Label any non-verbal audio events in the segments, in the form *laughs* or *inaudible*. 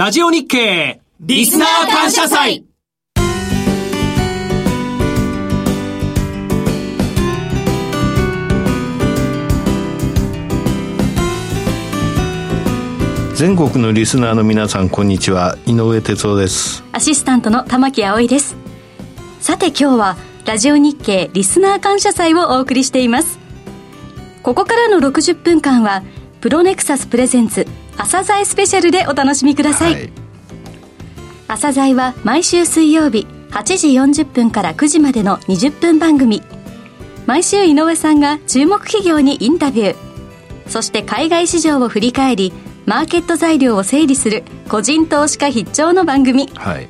ラジオ日経リスナー感謝祭。全国のリスナーの皆さんこんにちは。井上哲夫です。アシスタントの玉木葵です。さて今日はラジオ日経リスナー感謝祭をお送りしています。ここからの60分間はプロネクサスプレゼンツ朝鮮スペシャルでお楽しみください、はい、朝鮮は毎週水曜日8時40分から9時までの20分番組。毎週井上さんが注目企業にインタビュー。そして海外市場を振り返りマーケット材料を整理する個人投資家必聴の番組、はい、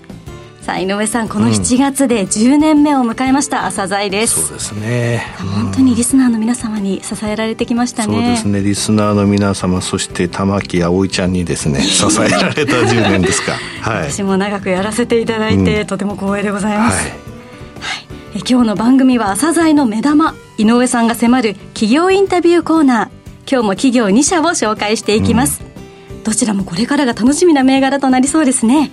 さあ井上さんこの7月で10年目を迎えました朝鮮です、うん、そうですね、うん、本当にリスナーの皆様に支えられてきましたね。そうですね。リスナーの皆様そして玉木葵ちゃんにですね *laughs* 支えられた10年ですか、はい、私も長くやらせていただいて、うん、とても光栄でございます、はい、はい、え今日の番組は朝鮮の目玉井上さんが迫る企業インタビューコーナー。今日も企業2社を紹介していきます、どちらもこれからが楽しみな銘柄となりそうですね。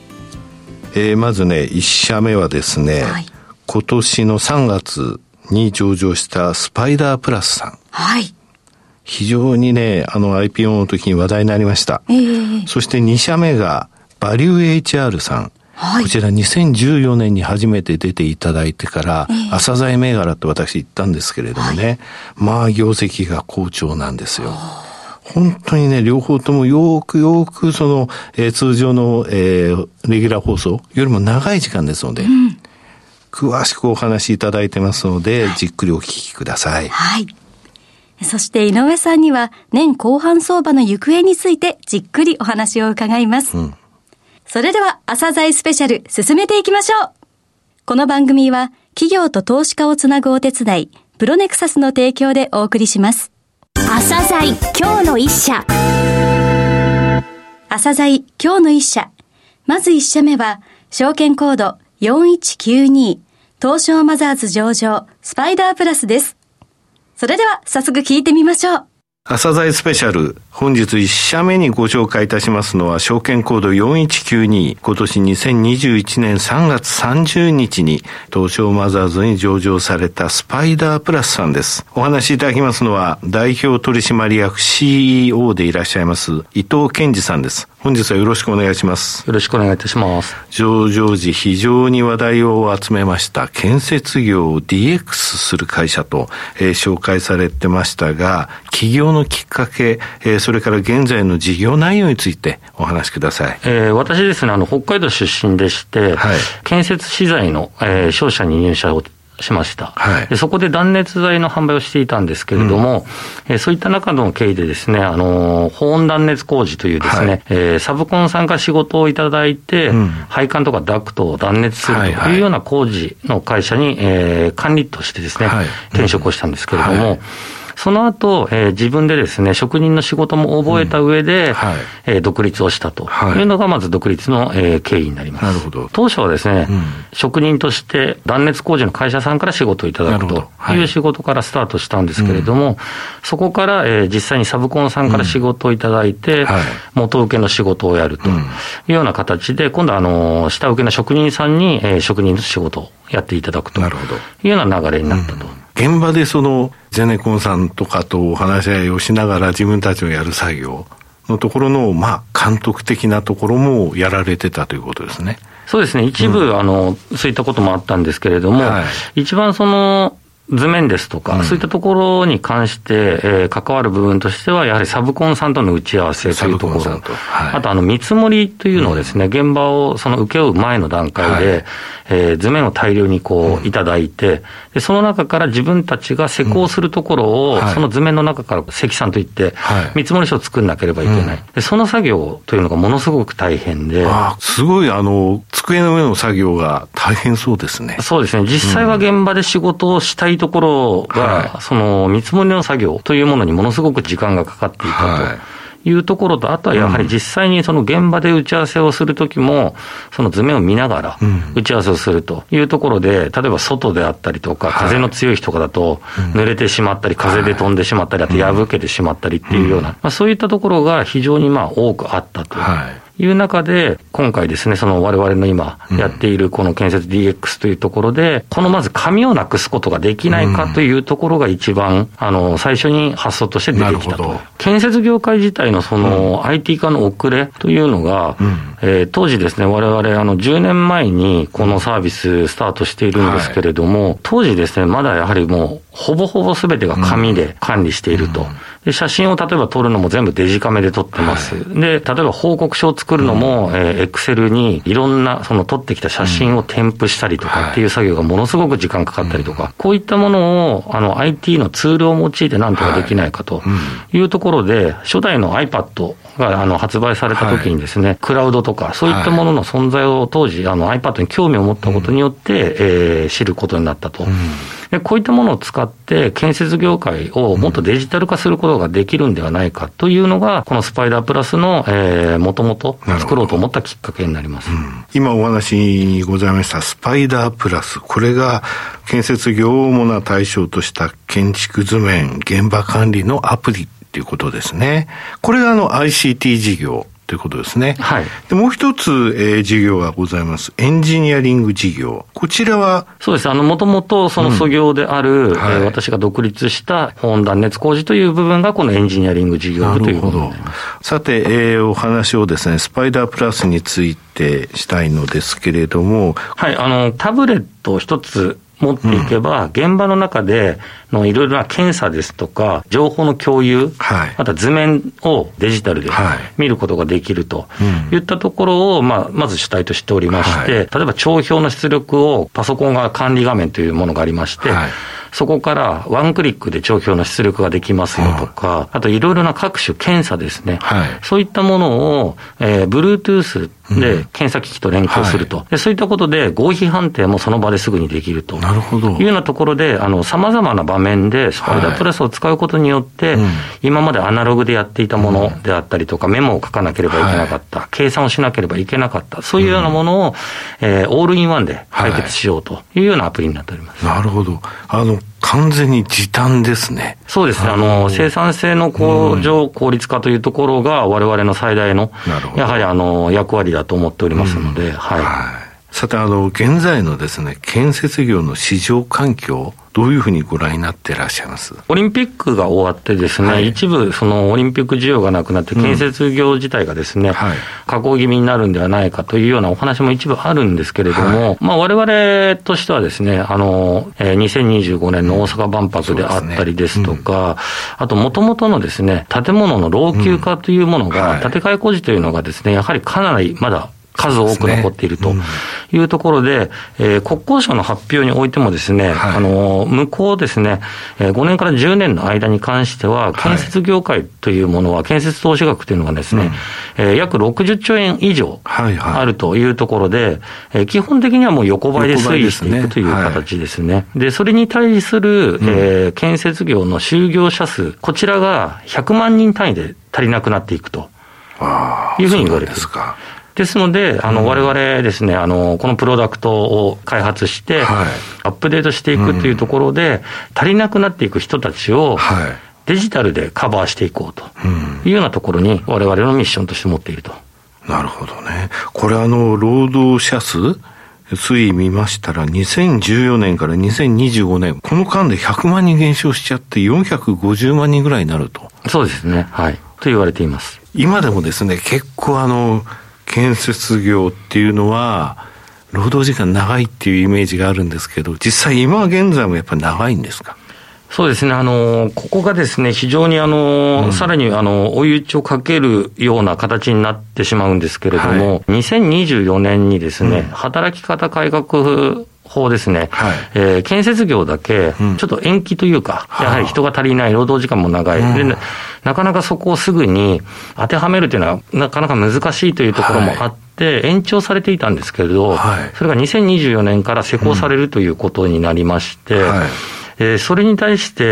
えー、まずね、1社目はですね、はい、今年の3月に上場したスパイダープラスさん。はい。非常にね、あの IPO の時に話題になりました。えー、そして2社目がバリュー HR さん。はい、こちら2014年に初めて出ていただいてから、えー、朝鮮銘柄って私言ったんですけれどもね、はい、まあ業績が好調なんですよ。本当にね、両方ともよくよくその、えー、通常の、えー、レギュラー放送よりも長い時間ですので、うん、詳しくお話しいただいてますので、はい、じっくりお聞きください。はい。そして井上さんには年後半相場の行方についてじっくりお話を伺います。うん、それでは朝鮮スペシャル進めていきましょう。この番組は企業と投資家をつなぐお手伝い、プロネクサスの提供でお送りします。朝鮮今日の一社。朝鮮今日の一社。まず一社目は証券コード4192東証マザーズ上場スパイダープラスです。それでは早速聞いてみましょう。朝鮮スペシャル。本日1社目にご紹介いたしますのは、証券コード4192。今年2021年3月30日に、東証マザーズに上場されたスパイダープラスさんです。お話しいただきますのは、代表取締役 CEO でいらっしゃいます、伊藤健二さんです。本日はよろしくお願いします。よろしくお願いいたします。上場時非常に話題を集めました建設業を DX する会社と、えー、紹介されてましたが、企業のきっかけ、えー、それから現在の事業内容についてお話しください。えー、私ですね、あの、北海道出身でして、はい、建設資材の、えー、商社に入社をしました、はい、でそこで断熱材の販売をしていたんですけれども、うん、えそういった中の経緯でですね、あの保温断熱工事というですね、はい、えー、サブコンさんから仕事をいただいて、うん、配管とかダクトを断熱するというような工事の会社に、えー、管理としてですね、はい、転職をしたんですけれども、はいその後、えー、自分でですね、職人の仕事も覚えた上で、うんはい、えー、独立をしたとい。うのが、まず独立の、えー、経緯になります。なるほど。当初はですね、うん、職人として断熱工事の会社さんから仕事をいただくとい。う仕事からスタートしたんですけれども、はい、そこから、えー、実際にサブコンさんから仕事をいただいて、うん。はい、元請けの仕事をやるというような形で、今度は、あの、下請けの職人さんに、えー、職人の仕事をやっていただくというような流れになったと。現場でそのゼネコンさんとかとお話し合いをしながら自分たちのやる作業のところの、まあ、監督的なところもやられてたということですね。そうですね。一部、うん、あの、そういったこともあったんですけれども、はい、一番その、図面ですとか、うん、そういったところに関して、えー、関わる部分としては、やはりサブコンさんとの打ち合わせというと。ころ、はい、あとあの見積もりというのをですね、うん、現場をその請け負う前の段階で、はい、えー、図面を大量にこういただいて、で、その中から自分たちが施工するところを、はい、その図面の中から積算といって、見積もり書を作んなければいけない、で。その作業というのがものすごく大変で。すごい、あの、机の上の作業が大変そうですね。そうですね。実際は現場で仕事をしたいところが、はい、その見積もりの作業というものにものすごく時間がかかっていたと。はい。いうところと、あとはやはり実際にその現場で打ち合わせをするときも、その図面を見ながら打ち合わせをするというところで、例えば外であったりとか、風の強い日とかだと、濡れてしまったり、風で飛んでしまったり、あと破けてしまったりっていうような、まあ、そういったところが非常にまあ多くあったと。いう中で、今回ですね、その我々の今やっているこの建設 DX というところで、このまず紙をなくすことができないかというところが一番、あの、最初に発想として出てきたと。建設業界自体のその IT 化の遅れというのが、えー、当時ですね、我々あの10年前にこのサービススタートしているんですけれども、はい、当時ですね、まだやはりもう、ほぼほぼすべてが紙で管理していると。うんで、写真を例えば撮るのも全部デジカメで撮ってます。はい、で、例えば報告書を作るのも、うん、えー、エクセルにいろんな、その撮ってきた写真を添付したりとかっていう作業がものすごく時間かかったりとか、はい、こういったものを、あの、IT のツールを用いてなんとかできないかというところで、初代の iPad があの発売された時にですね、はい、クラウドとか、そういったものの存在を当時、あの iPad に興味を持ったことによって、うん、えー、知ることになったと。うんで、こういったものを使って、建設業界をもっとデジタル化することができるんではないかというのが、このスパイダープラスの、えー、もともと作ろうと思ったきっかけになります。うん、今お話にございましたスパイダープラス、これが建設業を主な対象とした建築図面、現場管理のアプリっていうことですね。これがあの ICT 事業。ということですね。はい。で、もう一つ、えー、事業がございます。エンジニアリング事業。こちらは？そうです。あの、もともとその素業である、うんはい、えー、私が独立した本断熱工事という部分がこのエンジニアリング事業部ということになります。さて、えー、お話をですね、スパイダープラスについてしたいのですけれども。はい、あの、タブレット一つ持っていけば、現場の中でのいろいろな検査ですとか、情報の共有、はい、また図面をデジタルで見ることができるといったところを、まあ、まず主体としておりまして、例えば帳票の出力をパソコンが管理画面というものがありまして、そこからワンクリックで帳票の出力ができますよとか、あといろいろな各種検査ですね、はい、そういったものを、えー、Bluetooth で検査機器と連携すると、うんはい、でそういったことで合否判定もその場ですぐにできるとなるほど。いうようなところで、さまざまな場面でスパイダープラスを使うことによって、はい今までアナログでやっていたものであったりとか、メモを書かなければいけなかった、計算をしなければいけなかった、そういうようなものを、えー、オールインワンで解決しようというようなアプリになっております。なるほど。あの完全に時短ですね。そうですね。あの、生産性の向上、効率化というところが、我々の最大の、やはりあの、役割だと思っておりますので、はい。はいさて、あの、現在のですね、建設業の市場環境、どういうふうにご覧になっていらっしゃいます？オリンピックが終わってですね、はい、一部、そのオリンピック需要がなくなって、建設業自体がですね、うんはい、下降気味になるんではないかというようなお話も一部あるんですけれども、はい、まあ、我々としてはですね、あの、えー、2025年の大阪万博であったりですとか、うん。ねうん、あと、もともとのですね、建物の老朽化というものが、建て替え工事というのがですね、やはりかなりまだ数多く残っているというところで、えー、国交省の発表においてもですね、はい、あの、向こうですね、5年から10年の間に関しては、建設業界というものは、建設投資額というのがですね、うん、えー、約60兆円以上あるというところで、えー、基本的にはもう横ばいで推移していくという形ですね。で、ね。はい、それに対する、えー、建設業の就業者数、こちらが100万人単位で足りなくなっていくというふうに言われています。ですので、あの、われわれですね、あの、このプロダクトを開発して、アップデートしていくというところで、足りなくなっていく人たちを、デジタルでカバーしていこうというようなところに、われわれのミッションとして持っていると。なるほどね。これあの、労働者数？推移見ましたら、2014年から2025年、この間で100万人減少しちゃって450万人ぐらいになると。そうですね。はい。と言われています。今でもですね、結構あの、建設業っていうのは、労働時間長いっていうイメージがあるんですけど、実際今現在もやっぱり長いんですか？そうですね、あの、ここがですね、非常にあの、うん、さらにあの、追い打ちをかけるような形になってしまうんですけれども、はい、2024年にですね、うん、働き方改革法ですね、はい、えー、建設業だけ、ちょっと延期というか、うん、やはり人が足りない、労働時間も長い、うん、で、なかなかそこをすぐに当てはめるというのは、なかなか難しいというところもあって、延長されていたんですけれど、はい、それが2024年から施行されるということになりまして、はいえー、それに対して、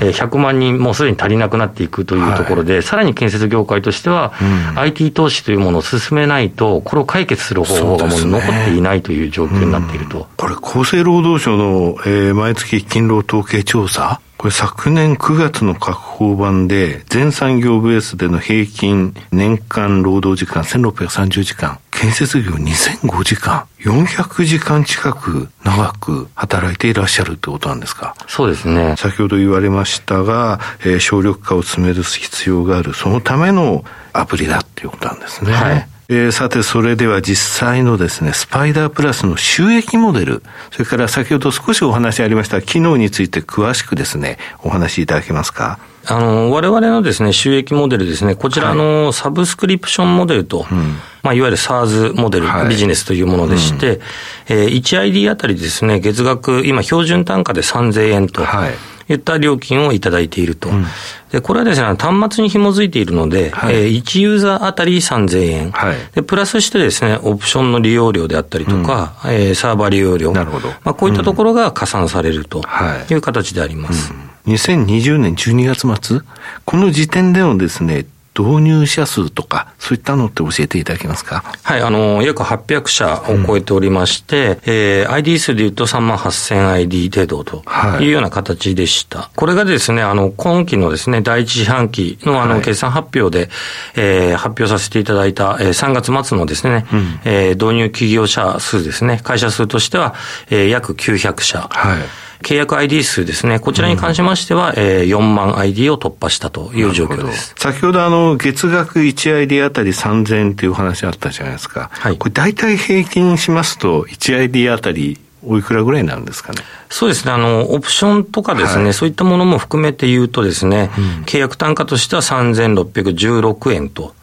えー、100万人もうすでに足りなくなっていくというところで、はい、さらに建設業界としては、うん、IT 投資というものを進めないと、これを解決する方法がもう残っていないという状況になっていると。これ、厚生労働省の、えー、毎月勤労統計調査これ昨年9月の各法版で、全産業ベースでの平均年間労働時間1630時間、建設業2005時間、400時間近く長く働いていらっしゃるってことなんですか？そうですね。先ほど言われましたが、えー、省力化を進める必要がある、そのためのアプリだっていうことなんですね。はいえー、さて、それでは実際のですね、スパイダープラスの収益モデル、それから先ほど少しお話ありました機能について詳しくですね、お話しいただけますか？あの、我々のですね、収益モデルですね、こちらのサブスクリプションモデルと、はい、まあ、いわゆる SARS モデル、はい、ビジネスというものでして、うん、えー、1ID あたりですね、月額、今標準単価で3000円と。はいいった料金をいただいていると。うん、で、これはですね、端末に紐づいているので、はい、えー、1ユーザーあたり3000円。はい、で、プラスしてですね、オプションの利用料であったりとか、うん、えー、サーバー利用料。なるほど。まあ、こういったところが加算されるという形であります。うん、2020年12月末、この時点でのですね、導入者数とか、そういったのって教えていただけますか？はい、あの、約800社を超えておりまして、うん、えー、ID 数で言うと3万8000 ID 程度とい。うような形でした。はい、これがですね、あの、今期のですね、第一四半期のあの、決算発表で、えー、発表させていただいた、えー、3月末のですね、うん、えー、導入企業者数ですね、会社数としては、えー、約900社。はい契約 ID 数ですね、こちらに関しましては、うん、えー、4万 ID を突破したという状況です。先ほどあの、月額1 ID あたり3000円という話あったじゃないですか。はい。これ大体平均しますと、1 ID あたりおいくらぐらいなんですかね？そうですね。あの、オプションとかですね、はい、そういったものも含めて言うとですね、うん、契約単価としては3616円と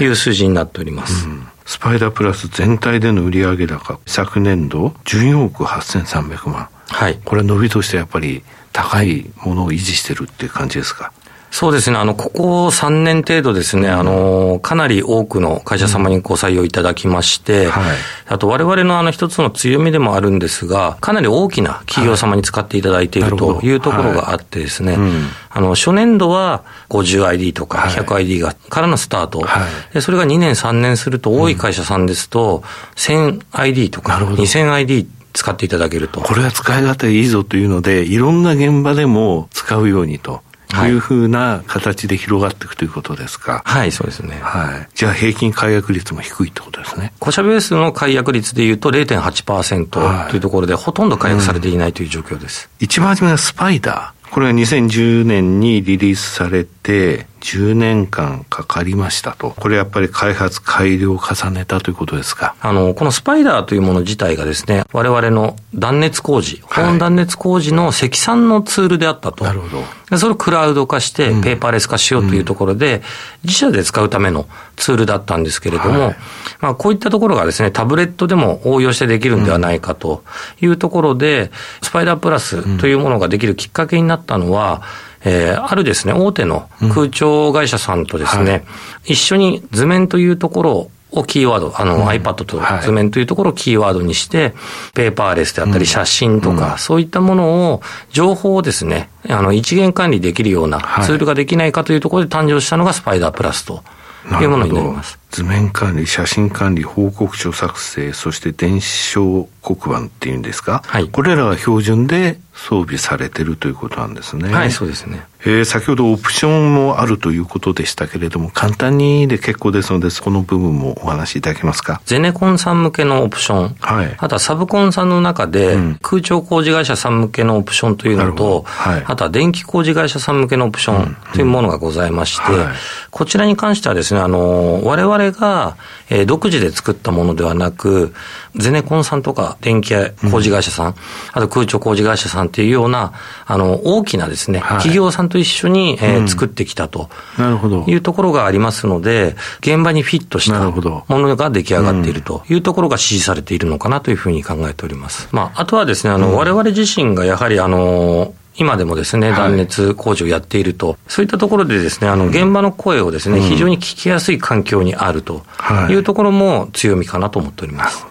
いう数字になっております。はいうんスパイダープラス全体での売上高、昨年度14億8300万。はい。これ伸びとしてやっぱり高いものを維持してるっていう感じですか？そうですね。あの、ここ3年程度ですね、あの、かなり多くの会社様にご採用いただきまして、はい、あと我々のあの一つの強みでもあるんですが、かなり大きな企業様に使っていただいているというところがあってですね、はい。うん、あの、初年度は 50ID とか 100ID が、からのスタート、はい、で、それが2年3年すると多い会社さんですと、1000ID とか 2000ID 使っていただけると。これは使い勝手いいぞというので、いろんな現場でも使うようにと。というふうな形で広がっていくということですか？はい、そうですね。はい。じゃあ平均解約率も低いってことですね。古社ベースの解約率でいうと0.8%というところで、ほとんど解約されていないという状況です。うん、一番初めはスパイダー。これは2010年にリリースされて、10年間かかりましたと。これやっぱり開発改良を重ねたということですか？あの、このスパイダーというもの自体がですね、我々の断熱工事、保温断熱工事の積算のツールであったと。なるほど。それをクラウド化して、ペーパーレス化しようというところで、うん、自社で使うためのツールだったんですけれども、はい、まあ、こういったところがですね、タブレットでも応用してできるんではないかというところで、スパイダープラスというものができるきっかけになったのは、えー、あるですね、大手の空調会社さんとですね、うん。はい、一緒に図面というところをキーワード、あの、うん、iPad と図面というところをキーワードにして、ペーパーレスであったり写真とか、そういったものを、情報をですね、あの、一元管理できるようなツールができないかというところで誕生したのがスパイダープラスというものになります。図面管理、写真管理、報告書作成、そして電子書黒板っていうんですか、はい、これらが標準で装備されてるということなんですね。はい、そうですね。えー、先ほどオプションもあるということでしたけれども、簡単にで結構ですので、この部分もお話しいただけますか？ゼネコンさん向けのオプション、はい、あとはサブコンさんの中で、空調工事会社さん向けのオプションというのと、はい、あとは電気工事会社さん向けのオプションというものがございまして、うん。うんはい、こちらに関してはですね、あの、我々が、えー、独自で作ったものではなく、ゼネコンさんとか電気工事会社さん、うん、あと空調工事会社さんっていうような、あの、大きなですね、はい、企業さんと一緒に、えー、うん、作ってきたと。いうところがありますので、現場にフィットしたものが出来上がっているというところが支持されているのかなというふうに考えております。まあ、あとはですね、あの、我々自身がやはり、あの、今でもですね、断熱工事をやっていると、はい、そういったところでですね、あの、現場の声をですね、うん、非常に聞きやすい環境にあると。い。うところも強みかなと思っております。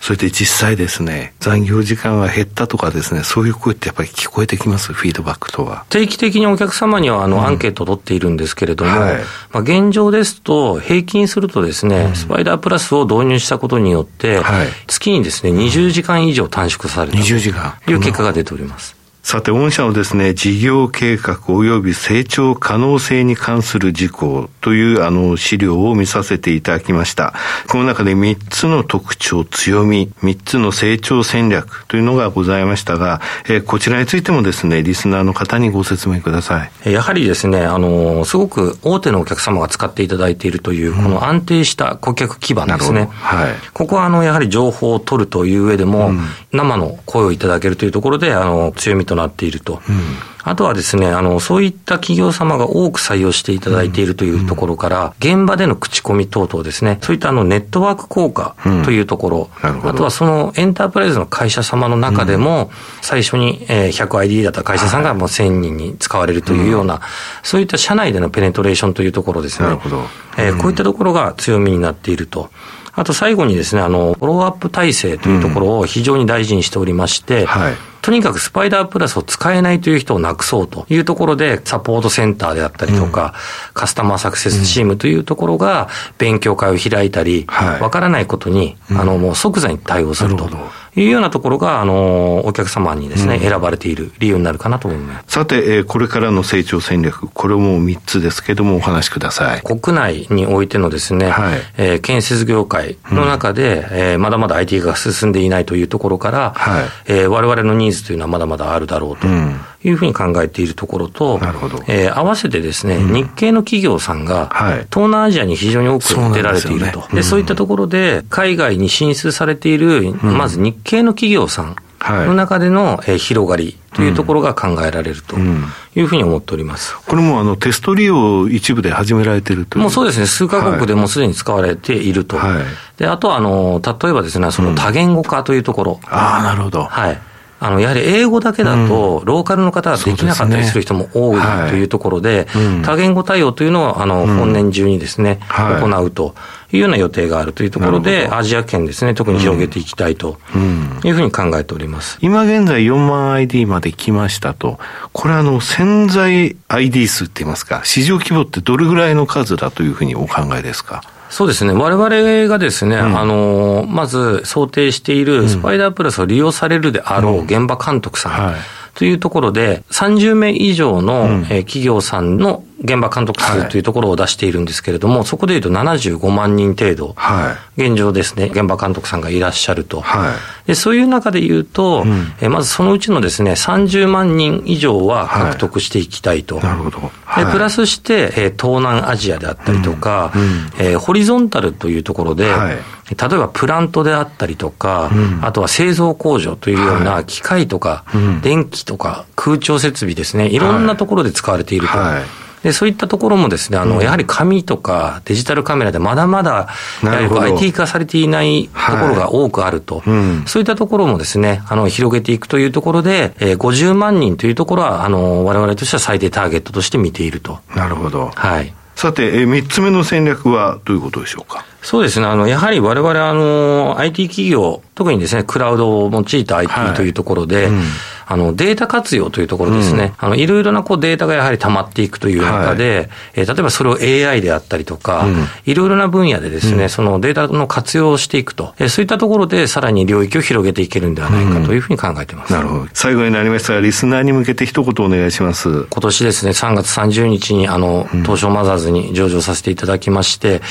それで実際ですね、残業時間が減ったとかですね、そういう声ってやっぱり聞こえてきます？フィードバックとは。定期的にお客様にはあの、うん、アンケートを取っているんですけれども、はい、まあ、現状ですと、平均するとですね、うん、スパイダープラスを導入したことによって、はい、月にですね、20時間以上短縮されたという結果が出ております。さて、御社のですね、事業計画及び成長可能性に関する事項というあの資料を見させていただきました。この中で3つの特徴、強み、3つの成長戦略というのがございましたが、えー、こちらについてもですね、リスナーの方にご説明ください。やはりですね、あの、すごく大手のお客様が使っていただいているという、この安定した顧客基盤ですね。はい。ここはあの、やはり情報を取るという上でも、うん、生の声をいただけるというところで、あの、強みとなっていると。うん。あとはですね、あの、そういった企業様が多く採用していただいているというところから、現場での口コミ等々ですね、そういったあの、ネットワーク効果というところ、あとはそのエンタープライズの会社様の中でも、最初に 100ID だった会社さんがもう1000人に使われるというような、そういった社内でのペネトレーションというところですね。えこういったところが強みになっていると。あと最後にですね、あの、フォローアップ体制というところを非常に大事にしておりまして、はいとにかくスパイダープラスを使えないという人をなくそうというところで、サポートセンターであったりとか、うん、カスタマーサクセスチームというところが勉強会を開いたり、わ、はい、からないことに、あの、もう即座に対応すると。いうようなところが、あの、お客様にですね、うん、選ばれている理由になるかなと思います。さて、えー、これからの成長戦略、これも3つですけども、お話しください。国内においてのですね、はい、えー、建設業界の中で、うん、えー、まだまだ IT が進んでいないというところから、はい、えー、我々のニーズというのはまだまだあるだろうと。うんいうふうに考えているところと、なるほどえー、合わせてですね、うん、日系の企業さんが、東南アジアに非常に多く出られていると。そうで、ねそういったところで、海外に進出されている、まず日系の企業さん、の中での、えー、広がりというところが考えられるというふうに思っております。これもあのテスト利用一部で始められているともうそうですね、数カ国でもすでに使われていると。はい、であとはあの、例えばですね、その多言語化というところ。うん、ああ、なるほど。はい。あの、やはり英語だけだと、ローカルの方はできなかったりする人も多いというところで、多言語対応というのを、あの、本年中にですね、行うというような予定があるというところで、アジア圏ですね、特に広げていきたいというふうに考えております。今現在4万 ID まで来ましたと、これあの、潜在 ID 数って言いますか、市場規模ってどれぐらいの数だというふうにお考えですか？そうですね、われわれがですね、うん、あのまず想定しているスパイダープラスを利用されるであろう現場監督さん、うんはい。というところで、30名以上の、企業さんの現場監督数というところを出しているんですけれども、はい、そこでいうと75万人程度、はい、現状ですね、現場監督さんがいらっしゃると。はい、でそういう中でいうと、うん、えまずそのうちのですね、30万人以上は獲得していきたいと。なるほど。でプラスして、え東南アジアであったりとか、うん。うん、えー、ホリゾンタルというところで、例えばプラントであったりとか、うん、あとは製造工場というような機械とか、はい、電気とか空調設備ですね、いろんなところで使われていると。はいで、そういったところもですね、あの、うん、やはり紙とかデジタルカメラでまだまだ、やはり IT 化されていないところが多くあると、はいうん、そういったところもですね、あの、広げていくというところで、えー、50万人というところは、あの、我々としては最低ターゲットとして見ていると。なるほど。はい。さて、えー、3つ目の戦略はどういうことでしょうか？そうですね。あの、やはり我々、あの、IT 企業、特にですね、クラウドを用いた IT というところで、はいうんあの、データ活用というところですね。うん、あの、いろいろなこうデータがやはり溜まっていくという中で、はい、えー、例えばそれを AI であったりとか、いろいろな分野でですね、うん、そのデータの活用をしていくと、えー、そういったところでさらに領域を広げていけるんではないかというふうに考えています。なるほど。最後になりましたが、リスナーに向けて一言お願いします。今年ですね、3月30日に、あの、東証マザーズに上場させていただきまして、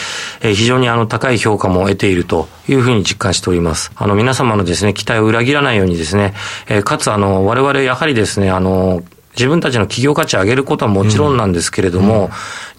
えー、非常にあの、高い評価も得ているというふうに実感しております。あの、皆様のですね、期待を裏切らないようにですね、えー、かつあの、我々やはりですね、あの、自分たちの企業価値を上げることはもちろんなんですけれども、うん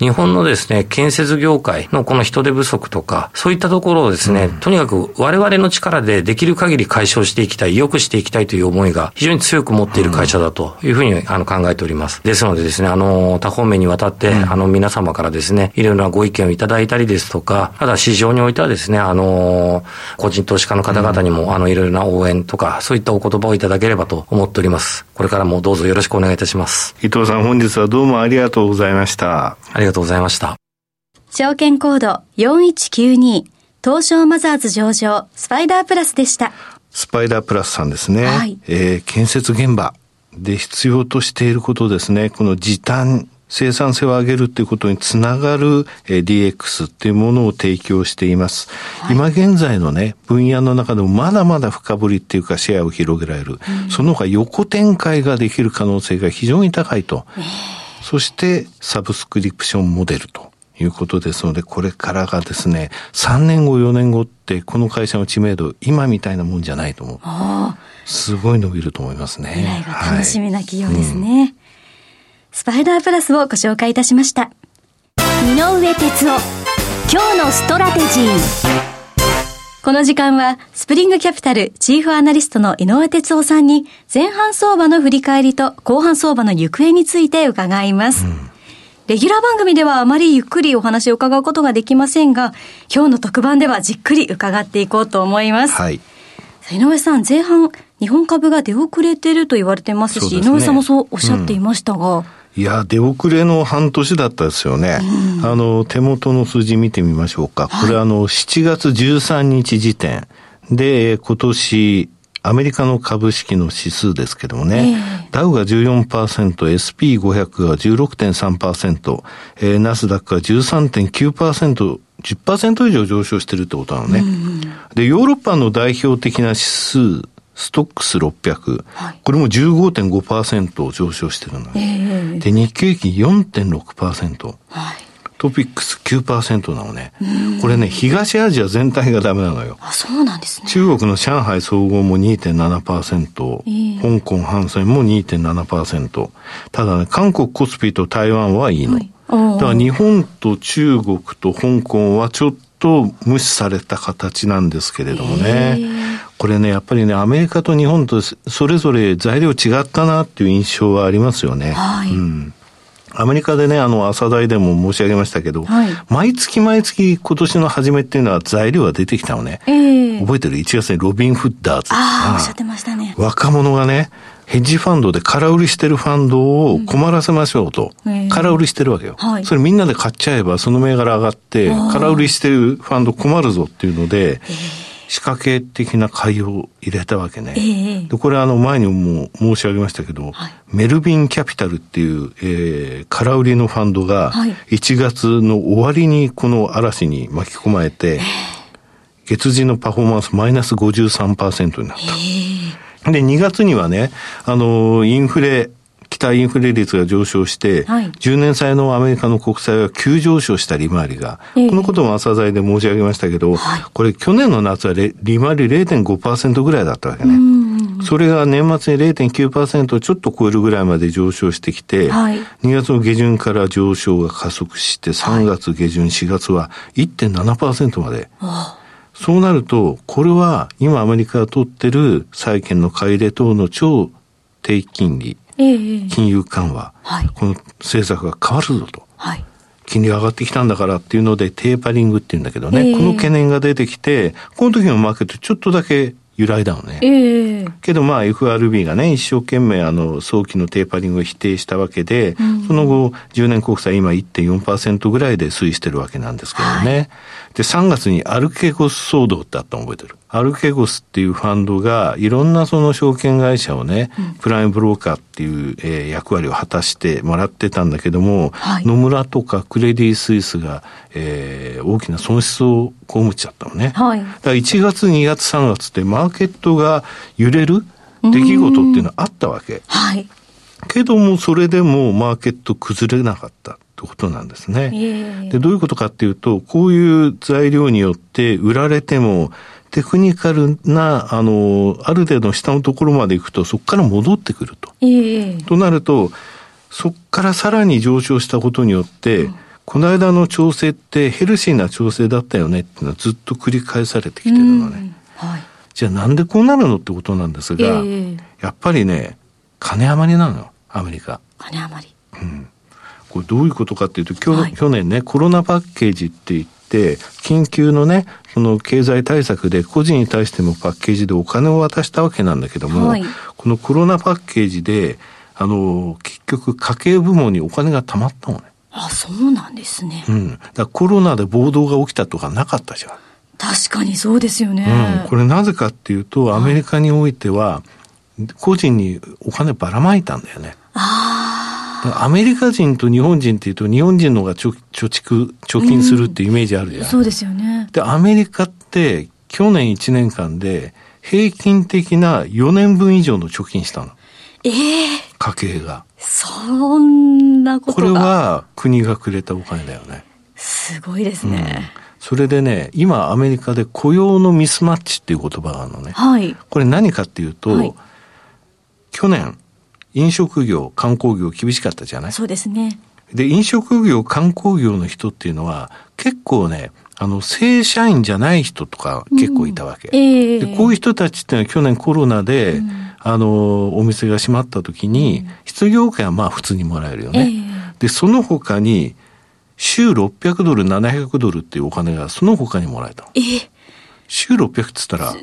日本のですね、建設業界のこの人手不足とか、そういったところをですね、うん、とにかく我々の力でできる限り解消していきたい、良くしていきたいという思いが非常に強く持っている会社だというふうにあの考えております。ですのでですね、あの、多方面にわたって、あの、皆様からですね、いろいろなご意見をいただいたりですとか、ただ市場においてはですね、あの、個人投資家の方々にも、あの、いろいろな応援とか、そういったお言葉をいただければと思っております。これからもどうぞよろしくお願いいたします。伊藤さん、本日はどうもありがとうございました。ありがとうございました。証券コード4192東証マザーズ上場スパイダープラスでした。スパイダープラスさんですね。はい、えー、建設現場で必要としていることですね。この時短、生産性を上げるっていうことにつながる DX っていうものを提供しています。はい、今現在のね、分野の中でもまだまだ深掘りっていうかシェアを広げられる。うん、その他横展開ができる可能性が非常に高いと。そしてサブスクリプションモデルと。いうことですので、これからがですね、3年後、4年後って、この会社の知名度、今みたいなもんじゃないと思う。すごい伸びると思いますね。未来が楽しみな企業ですね。はいうん、スパイダープラスをご紹介いたしました。井上哲夫、今日のストラテジー。この時間は、スプリングキャピタルチーフアナリストの井上哲夫さんに、前半相場の振り返りと後半相場の行方について伺います。うんレギュラー番組ではあまりゆっくりお話を伺うことができませんが、今日の特番ではじっくり伺っていこうと思います。はい。井上さん、前半、日本株が出遅れてると言われてますし、すね、井上さんもそうおっしゃっていましたが、うんいや、出遅れの半年だったですよね。うん、あの、手元の数字見てみましょうか。これ、あの、7月13日時点。で、今年、アメリカの株式の指数ですけどもね、えー、ダウが14%、SP500 が16.3%、えー、ナスダックが13.9%、10%以上上昇してるってことなのね。で、ヨーロッパの代表的な指数、ストックス600、はい、これも15.5%上昇してるの、ね、えー、で、日経平均4.6%。はいトピックス9%なのね。これね、東アジア全体がダメなのよ。あ、そうなんですね。中国の上海総合も2.7%、えー、香港ハンセンも2.7%。ただね、韓国コスピと台湾はいいの。はい、だから日本と中国と香港はちょっと無視された形なんですけれどもね。えー、これね、やっぱりね、アメリカと日本とそれぞれ材料違ったなっていう印象はありますよね。はい。うんアメリカでね、あの、朝代でも申し上げましたけど、はい、毎月毎月今年の初めっていうのは材料が出てきたのね。えー、覚えてる ?1 月にロビン・フッダーズ。ああ、おっしゃってましたね。若者がね、ヘッジファンドで空売りしてるファンドを困らせましょうと。うん、空売りしてるわけよ、はい。それみんなで買っちゃえばその銘柄上がって、空売りしてるファンド困るぞっていうので、えー。仕掛け的な買いを入れたわけね。えー、でこれあの前にも申し上げましたけど、はい、メルビンキャピタルっていう、えー、空売りのファンドが1月の終わりにこの嵐に巻き込まれて、月次のパフォーマンスマイナス53%になった。で、2月にはね、あの、インフレ、期待インフレ率が上昇して、はい、10年債のアメリカの国債は急上昇した利回りが、えー、このことも朝材で申し上げましたけど、はい、これ去年の夏は利回り0.5%ぐらいだったわけね。それが年末に0.9%ちょっと超えるぐらいまで上昇してきて、はい、2月の下旬から上昇が加速して、3月下旬、4月は1.7%まで。そうなると、これは今アメリカが取ってる債券の買い入れ等の超低金利、金融緩和、はい、この政策が変わるぞと。はい。金利上がってきたんだからっていうので、テーパリングって言うんだけどね、えー、この懸念が出てきて、この時のマーケットちょっとだけ由来だよね。えー、けどまあ FRB がね、一生懸命あの早期のテーパリングを否定したわけで、うん、その後10年国債今1.4%ぐらいで推移してるわけなんですけどね。はい、で、3月にアルケゴス騒動ってあったの覚えてる？アルケゴスっていうファンドがいろんなその証券会社をね、うん、プライムブローカーっていう、えー、役割を果たしてもらってたんだけども、はい、野村とかクレディ・スイスが、えー、大きな損失を被っちゃったのね。はい、だから1月、2月、3月ってマーケットが揺れる出来事っていうのはあったわけ。はい。けども、それでもマーケット崩れなかった。ことなんですね。で、どういうことかっていうと、こういう材料によって売られても、テクニカルな、あの、ある程度下のところまで行くと、そこから戻ってくると。えー、となると、そこからさらに上昇したことによって、うん、この間の調整ってヘルシーな調整だったよねっていうのはずっと繰り返されてきてるのね。はい、じゃあなんでこうなるのってことなんですが、えー、やっぱりね、金余りなのよ、アメリカ。金余り。うん。これどういうことかっていうと、去,、はい、去年ね、コロナパッケージって言って、緊急のね、その経済対策で個人に対してもパッケージでお金を渡したわけなんだけども、はい、このコロナパッケージで、あの、結局家計部門にお金が貯まったのね。あ、そうなんですね。うん。だコロナで暴動が起きたとかなかったじゃん。確かにそうですよね。うん。これなぜかっていうと、アメリカにおいては、個人にお金ばらまいたんだよね。ああ。アメリカ人と日本人っていうと、日本人の方が貯蓄、貯金するっていうイメージあるじゃない、うん、そうですよね。で、アメリカって去年1年間で平均的な4年分以上の貯金したの。ええー、家計が。そんなことこれは国がくれたお金だよね。すごいですね。うんそれでね、今アメリカで雇用のミスマッチっていう言葉があるのね。はい。これ何かっていうと、はい、去年、飲食業、観光業厳しかったじゃない？そうですね。で、飲食業、観光業の人っていうのは、結構ね、あの、正社員じゃない人とか結構いたわけ。うんえー、でこういう人たちっていうのは去年コロナで、うん、あの、お店が閉まった時に、失業権はまあ普通にもらえるよね。えー、で、その他に、週600ドル、700ドルっていうお金がその他にもらえた。えー、週600って言ったら、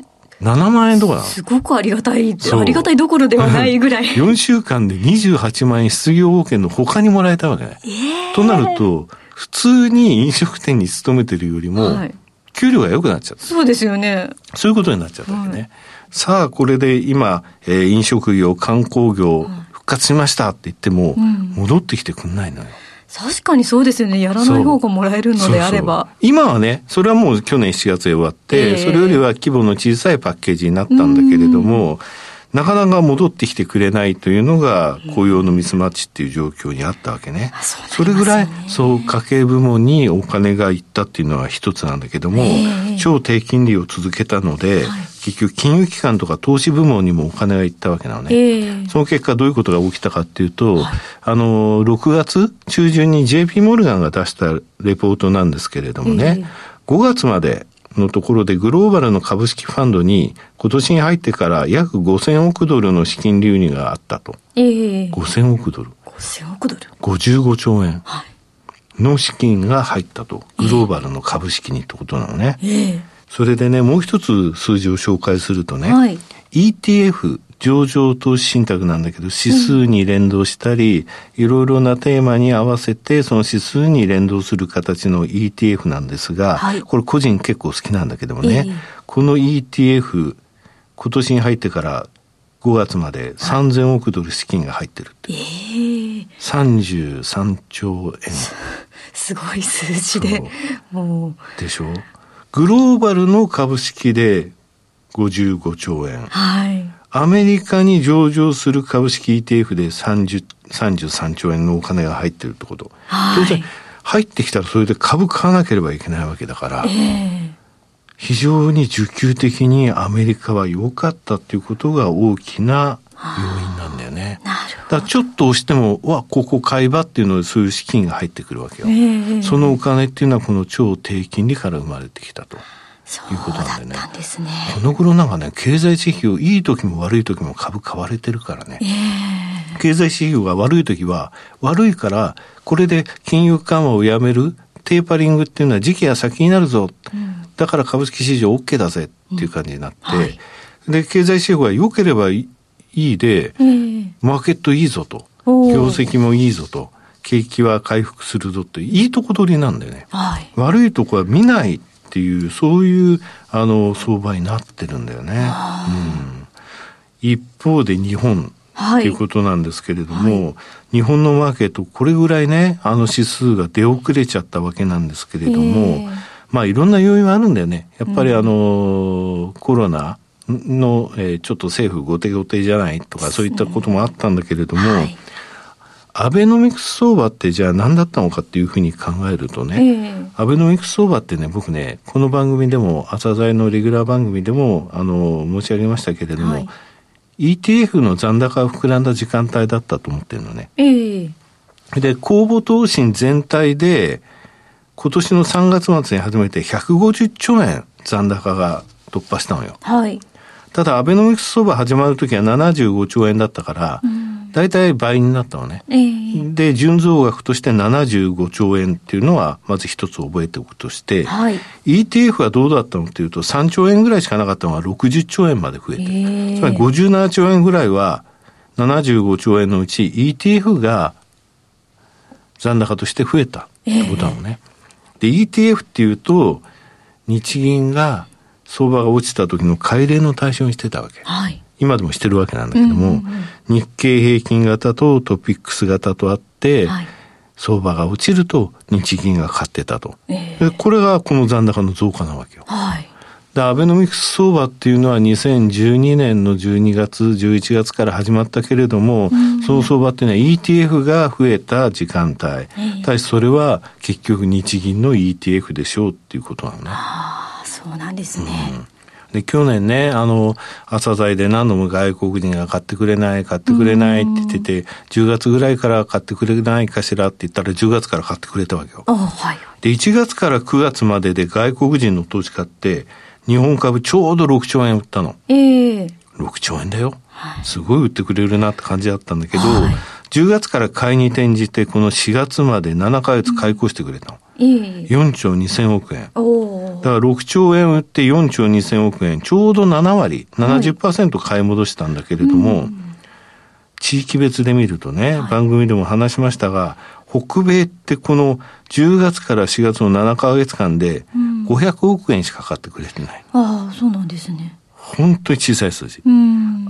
7万円とかなすごくありがたい、ありがたいどころではないぐらい。*laughs* 4週間で28万円失業保険の他にもらえたわけね。えー、となると、普通に飲食店に勤めてるよりも、給料が良くなっちゃった。そうですよね。そういうことになっちゃったわけね。はい、さあ、これで今、えー、飲食業、観光業、復活しましたって言っても、戻ってきてくんないのよ。確かにそうですよね。やらない方がもらえるのであれば。そうそう今はね、それはもう去年7月で終わって、えー、それよりは規模の小さいパッケージになったんだけれども、なかなか戻ってきてくれないというのが雇用のミスマッチっていう状況にあったわけね。それぐらい、そう、家計部門にお金がいったっていうのは一つなんだけども、超低金利を続けたので、結局金融機関とか投資部門にもお金がいったわけなのね。その結果どういうことが起きたかっていうと、あの、6月中旬に JP モルガンが出したレポートなんですけれどもね、5月までのところでグローバルの株式ファンドに今年に入ってから約5000億ドルの資金流入があったと。ええー、5000億ドル。5000億ドル？55兆円の資金が入ったと。グローバルの株式にってことなのね。えー、それでね、もう一つ数字を紹介するとね、はい、ETF 上場投資信託なんだけど、指数に連動したり、いろいろなテーマに合わせて、その指数に連動する形の ETF なんですが、はい、これ個人結構好きなんだけどもね、えー、この ETF、今年に入ってから5月まで3000億ドル資金が入ってるって。えー、33兆円。*laughs* すごい数字で。もう。でしょ？グローバルの株式で55兆円。はい。アメリカに上場する株式 ETF で30 33兆円のお金が入ってるってこと。当然、入ってきたらそれで株買わなければいけないわけだから、えー、非常に需給的にアメリカは良かったっていうことが大きな要因なんだよね。だちょっと押しても、わ、ここ買い場っていうのでそういう資金が入ってくるわけよ。えー、そのお金っていうのはこの超低金利から生まれてきたと。いうことなんでね。ですね。この頃なんかね、経済指標、いい時も悪い時も株買われてるからね。えー、経済指標が悪い時は、悪いから、これで金融緩和をやめる、テーパリングっていうのは時期が先になるぞ。うん、だから株式市場 OK だぜっていう感じになって、うん。はい、で、経済指標が良ければいいで、えー、マーケットいいぞと、業績もいいぞと、景気は回復するぞって、いいとこ取りなんだよね。はい、悪いとこは見ないっていう、そういうあの相場になってるんだよね。うん、一方で日本っていうことなんですけれども、はい、日本のマーケット、これぐらいね、あの指数が出遅れちゃったわけなんですけれども、まあいろんな要因はあるんだよね。やっぱりあの、うん、コロナの、えー、ちょっと政府後手後手じゃないとか、そういったこともあったんだけれども、はいアベノミクス相場ってじゃあ何だったのかっていうふうに考えるとね、えー、アベノミクス相場ってね、僕ね、この番組でも、朝鮮のレギュラー番組でも、あの、申し上げましたけれども、はい、ETF の残高が膨らんだ時間帯だったと思ってるのね。えー、で、公募投信全体で、今年の3月末に初めて150兆円残高が突破したのよ。はい。ただ、アベノミクス相場始まるときは75兆円だったから、うん大体倍になったのね。えー、で、純増額として75兆円っていうのは、まず一つ覚えておくとして、はい、ETF はどうだったのっていうと、3兆円ぐらいしかなかったのが60兆円まで増えて、えー、つまり57兆円ぐらいは、75兆円のうち ETF が残高として増えたってことなのね。えー、で、ETF っていうと、日銀が相場が落ちた時の改良の対象にしてたわけ。はい今でもしてるわけなんだけども、うんうんうん、日経平均型とトピックス型とあっ、はい、相場が落ちると日銀が買ってたと。えー、これがこの残高の増加なわけよ。はいで、アベノミクス相場っていうのは2012年の12月、11月から始まったけれども、うん、その相場っていうのは ETF が増えた時間帯。えー、ただしそれは結局日銀の ETF でしょうっていうことなのね。ああ、そうなんですね。うんで、去年ね、あの、朝材で何度も外国人が買ってくれない、買ってくれないって言ってて、10月ぐらいから買ってくれないかしらって言ったら10月から買ってくれたわけよ。はい、で、1月から9月までで外国人の投資家って、日本株ちょうど6兆円売ったの。ええー、6兆円だよ。すごい売ってくれるなって感じだったんだけど、はい、10月から買いに転じて、この4月まで7ヶ月買い越してくれたの。うん、4兆2000億円。だから6兆円売って4兆2000億円、ちょうど7割、70%買い戻したんだけれども、はい、地域別で見るとね、はい、番組でも話しましたが、北米ってこの10月から4月の7ヶ月間で500億円しかかってくれてない。うん、ああ、そうなんですね。本当に小さい数字。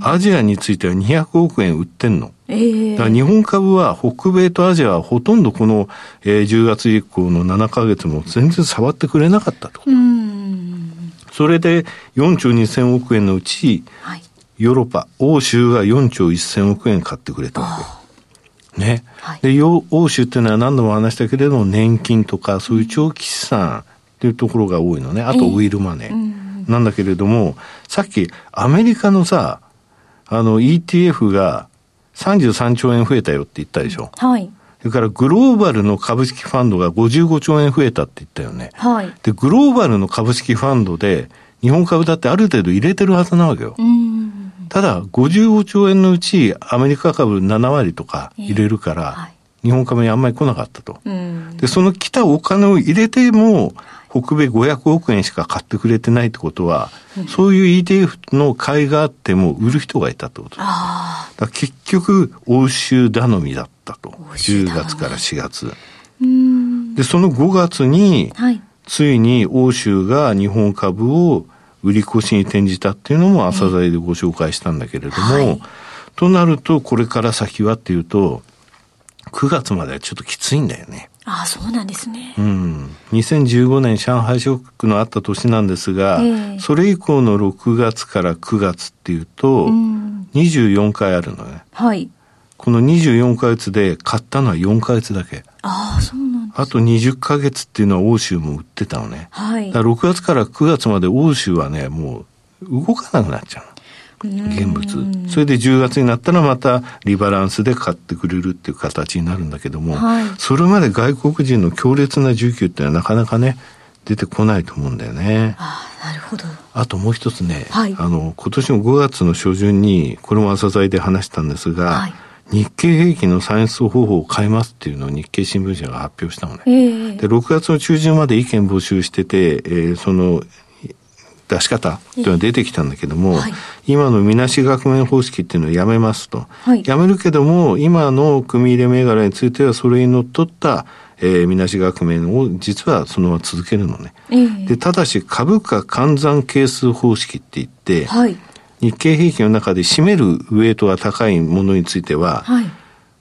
アジアについては200億円売ってんの。えー、だから日本株は北米とアジアはほとんどこの、えー、10月以降の7ヶ月も全然触ってくれなかったと。それで4兆2000億円のうち、はい、ヨーロッパ、欧州が4兆1000億円買ってくれたわけ。ね。はい、で、欧州っていうのは何度も話したけれども、年金とかそういう長期資産っていうところが多いのね。あと、ウィルマネーなんだけれども、さっきアメリカのさ、あの ETF が33兆円増えたよって言ったでしょ。はい。それからグローバルの株式ファンドが55兆円増えたって言ったよね。はい。で、グローバルの株式ファンドで日本株だってある程度入れてるはずなわけよ。うんただ、55兆円のうちアメリカ株7割とか入れるから、はい、日本株にあんまり来なかったと。で、その来たお金を入れても、北米500億円しか買ってくれてないってことは、うん、そういう ETF の買いがあっても売る人がいたってこと。だ結局、欧州頼みだったと。10月から4月。で、その5月に、はい、ついに欧州が日本株を売り越しに転じたっていうのも朝材でご紹介したんだけれども、はい、となると、これから先はっていうと、9月まではちょっときついんだよね。ああ、そうなんですね。うん。2015年上海ショックのあった年なんですが、えー、それ以降の6月から9月っていうと、うん、24回あるのね。はい。この24ヶ月で買ったのは4ヶ月だけ。ああ、そうなんです、あと20ヶ月っていうのは欧州も売ってたのね。はい。だから6月から9月まで欧州はね、もう動かなくなっちゃう。現物。それで10月になったらまたリバランスで買ってくれるっていう形になるんだけども、はい、それまで外国人の強烈な需給っていうのはなかなかね、出てこないと思うんだよね。ああ、なるほど。あともう一つね、はい、あの、今年の5月の初旬に、これも朝材で話したんですが、はい日経平均の算出方法を変えますっていうのを日経新聞社が発表したのね。えー、で、6月の中旬まで意見募集してて、えー、その出し方っていうのは出てきたんだけども、はい、今のみなし額面方式っていうのをやめますと。はい、やめるけども、今の組入れ銘柄についてはそれにのっとった、えー、みなし額面を実はそのまま続けるのね。えー、で、ただし株価換算係数方式って言って、はい、日経平均の中で占めるウエイトが高いものについては、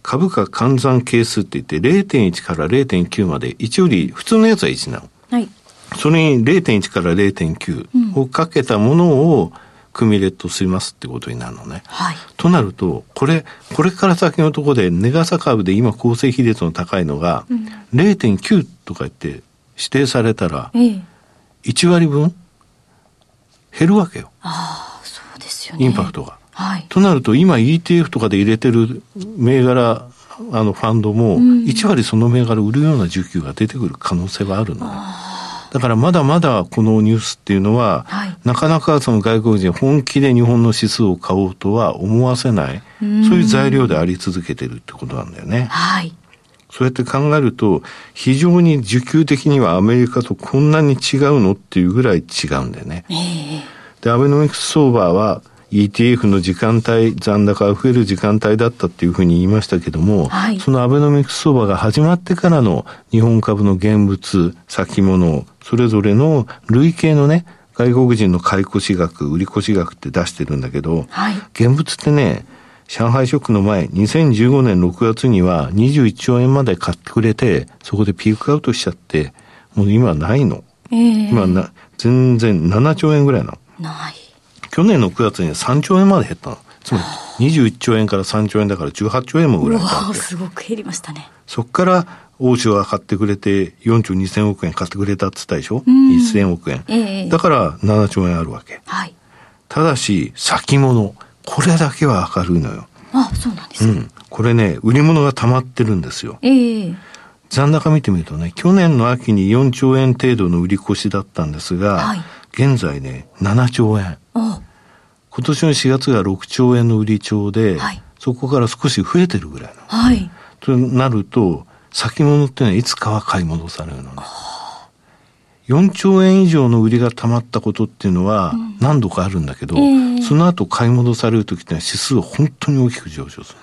株価換算係数って言って0.1から0.9まで1より普通のやつは1なの。はいそれに0.1から0.9をかけたものを組みレットしますってことになるのね。はい、となると、これ、これから先のところで、ネガサ株で今構成比率の高いのが、0.9とか言って指定されたら、1割分減るわけよ。ああ、そうですよね。インパクトが。はい、となると、今 ETF とかで入れてる銘柄、あのファンドも、1割その銘柄売るような需給が出てくる可能性はあるのね。だからまだまだこのニュースっていうのは、はい、なかなかその外国人本気で日本の指数を買おうとは思わせない、そういう材料であり続けてるってことなんだよね。はい。そうやって考えると、非常に需給的にはアメリカとこんなに違うのっていうぐらい違うんだよね。えー、で、アベノミクス相場は、ETF の時間帯、残高が増える時間帯だったっていうふうに言いましたけども、はい、そのアベノミクス相場が始まってからの日本株の現物、先物、それぞれの累計のね、外国人の買い越し額、売り越し額って出してるんだけど、はい、現物ってね、上海ショックの前、2015年6月には21兆円まで買ってくれて、そこでピークアウトしちゃって、もう今ないの。えー、今な、全然7兆円ぐらいなの。ない。去年の9月に3兆円まで減ったの。つまり21兆円から3兆円だから18兆円もぐらいわすごく減りましたね。そこから欧州が買ってくれて4兆2000億円買ってくれたって言ったでしょ、うん、?1000 億円、えー、だから7兆円あるわけ。はい。ただし、先物。これだけは明るいのよ。あ、そうなんですか。うん。これね、売り物が溜まってるんですよ。ええー残高見てみるとね、去年の秋に4兆円程度の売り越しだったんですが、はい、現在ね、7兆円。今年の4月が6兆円の売り帳で、はい、そこから少し増えてるぐらいの。はい。となると、先物ってのはいつかは買い戻されるのね。4兆円以上の売りが溜まったことっていうのは何度かあるんだけど、うんえー、その後買い戻される時ってのは指数は本当に大きく上昇する。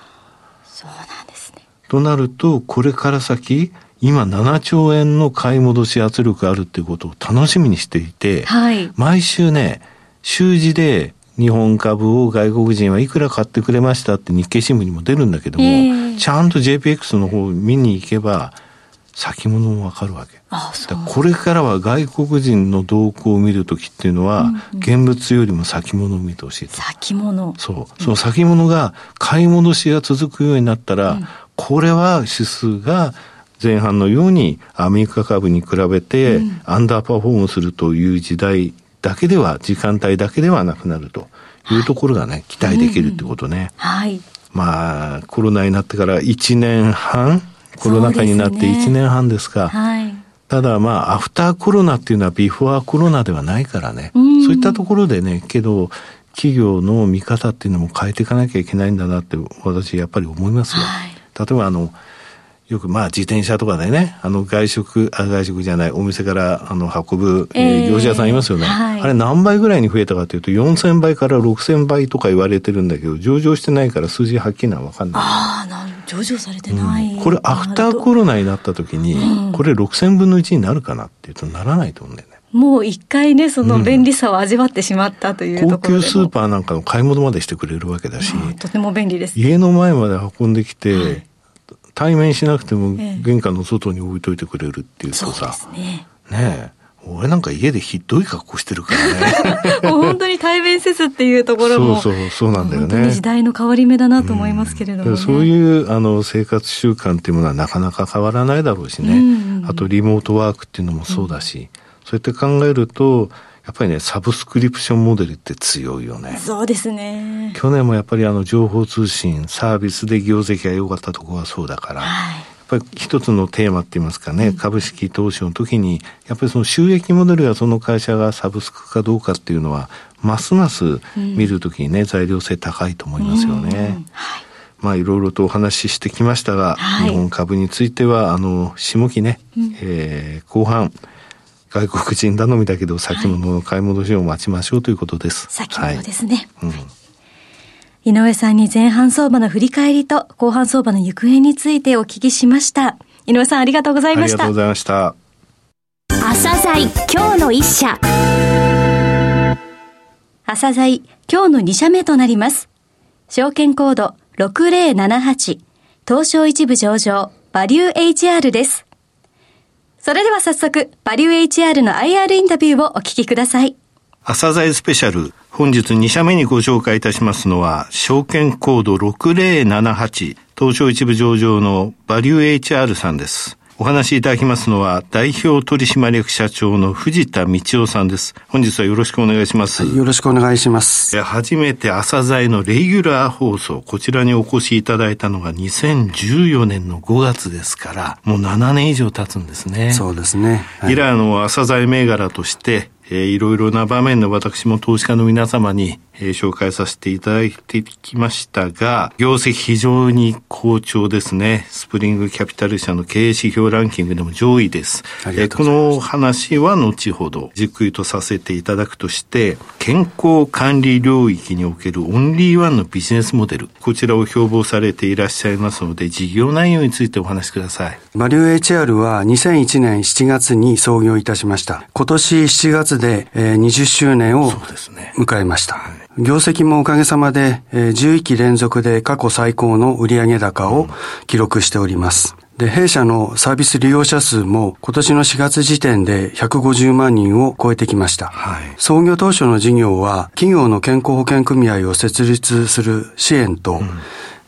そうなんですね。となると、これから先、今7兆円の買い戻し圧力があるっていうことを楽しみにしていて、はい、毎週ね、週次で日本株を外国人はいくら買ってくれましたって日経新聞にも出るんだけども、えー、ちゃんと JPX の方を見に行けば、先物もわかるわけ。ああこれからは外国人の動向を見るときっていうのは、うんうん、現物よりも先物を見てほしい先物。そう。その先物が買い戻しが続くようになったら、うん、これは指数が前半のようにアメリカ株に比べてアンダーパフォームするという時代だけでは、時間帯だけではなくなるというところがね、期待できるってことね。はい。まあ、コロナになってから1年半、コロナ禍になって1年半ですか。はい。ただまあ、アフターコロナっていうのはビフォーコロナではないからね。そういったところでね、けど、企業の見方っていうのも変えていかなきゃいけないんだなって私やっぱり思いますよ。はい、例えばあの、よくまあ自転車とかでね、あの外食、あ外食じゃない、お店からあの運ぶ、えー、業者屋さんいますよね、はい、あれ何倍ぐらいに増えたかというと、4000倍から6000倍とか言われてるんだけど、上場してないから数字はっきりは分かんない。ああ、な上場されてない、うん、これアフターコロナになった時に、うん、これ6000分の1になるかなっていうとならないと思うんだよね。もう一回ね、その便利さを味わってしまったというところ、高級スーパーなんかの買い物までしてくれるわけだし、とても便利です。家の前まで運んできて、はい対面しなくても玄関の外に置いといてくれるっていうとさ、ええ、ねねえ。俺なんか家でひどい格好してるからね。*laughs* もう本当に対面せずっていうところも。そうそう、そうなんだよね。時代の変わり目だなと思いますけれども、ねうん、そういうあの生活習慣っていうものはなかなか変わらないだろうしね。うんうん、あとリモートワークっていうのもそうだし、うん、そうやって考えると、やっぱりね、サブスクリプションモデルって強いよね。そうですね。去年もやっぱりあの情報通信、サービスで業績が良かったところはそうだから、はい、やっぱり一つのテーマって言いますかね、うん、株式投資の時に、やっぱりその収益モデルやその会社がサブスクかどうかっていうのは、ますます見るときにね、うん、材料性高いと思いますよね。はい。まあいろいろとお話ししてきましたが、はい、日本株については、あの、下期ね、うん、えー、後半、外国人頼みだけど先物の買い戻しを待ちましょうということです。先物ですね。はいうん、井上さんに前半相場の振り返りと後半相場の行方についてお聞きしました。井上さんありがとうございました。ありがとうございました。朝鮮今日の一社。朝鮮今日の2社目となります。証券コード6078東証一部上場バリュー HR です。それでは早速、バリュー HR の IR インタビューをお聞きください。朝鮮スペシャル。本日2社目にご紹介いたしますのは、証券コード6078、東証一部上場のバリュー HR さんです。お話しいただきますのは、代表取締役社長の藤田道夫さんです。本日はよろしくお願いします。はい、よろしくお願いします。初めて朝鮮のレギュラー放送、こちらにお越しいただいたのが2014年の5月ですから、もう7年以上経つんですね。そうですね。はい、以来の朝鮮銘柄として、えー、いろいろな場面で私も投資家の皆様に、えー、紹介させていただいてきましたが、業績非常に好調ですね。スプリングキャピタル社の経営指標ランキングでも上位です。えー、この話は後ほどじっくりとさせていただくとして、健康管理領域におけるオンリーワンのビジネスモデル、こちらを標榜されていらっしゃいますので、事業内容についてお話しください。バリュー HR は2001年7月に創業いたしました。今年7月で、えー、20周年をね。迎えました。はい、業績もおかげさまで、えー、11期連続で過去最高の売上高を記録しております。で、弊社のサービス利用者数も今年の4月時点で150万人を超えてきました。はい、創業当初の事業は企業の健康保険組合を設立する支援と、うん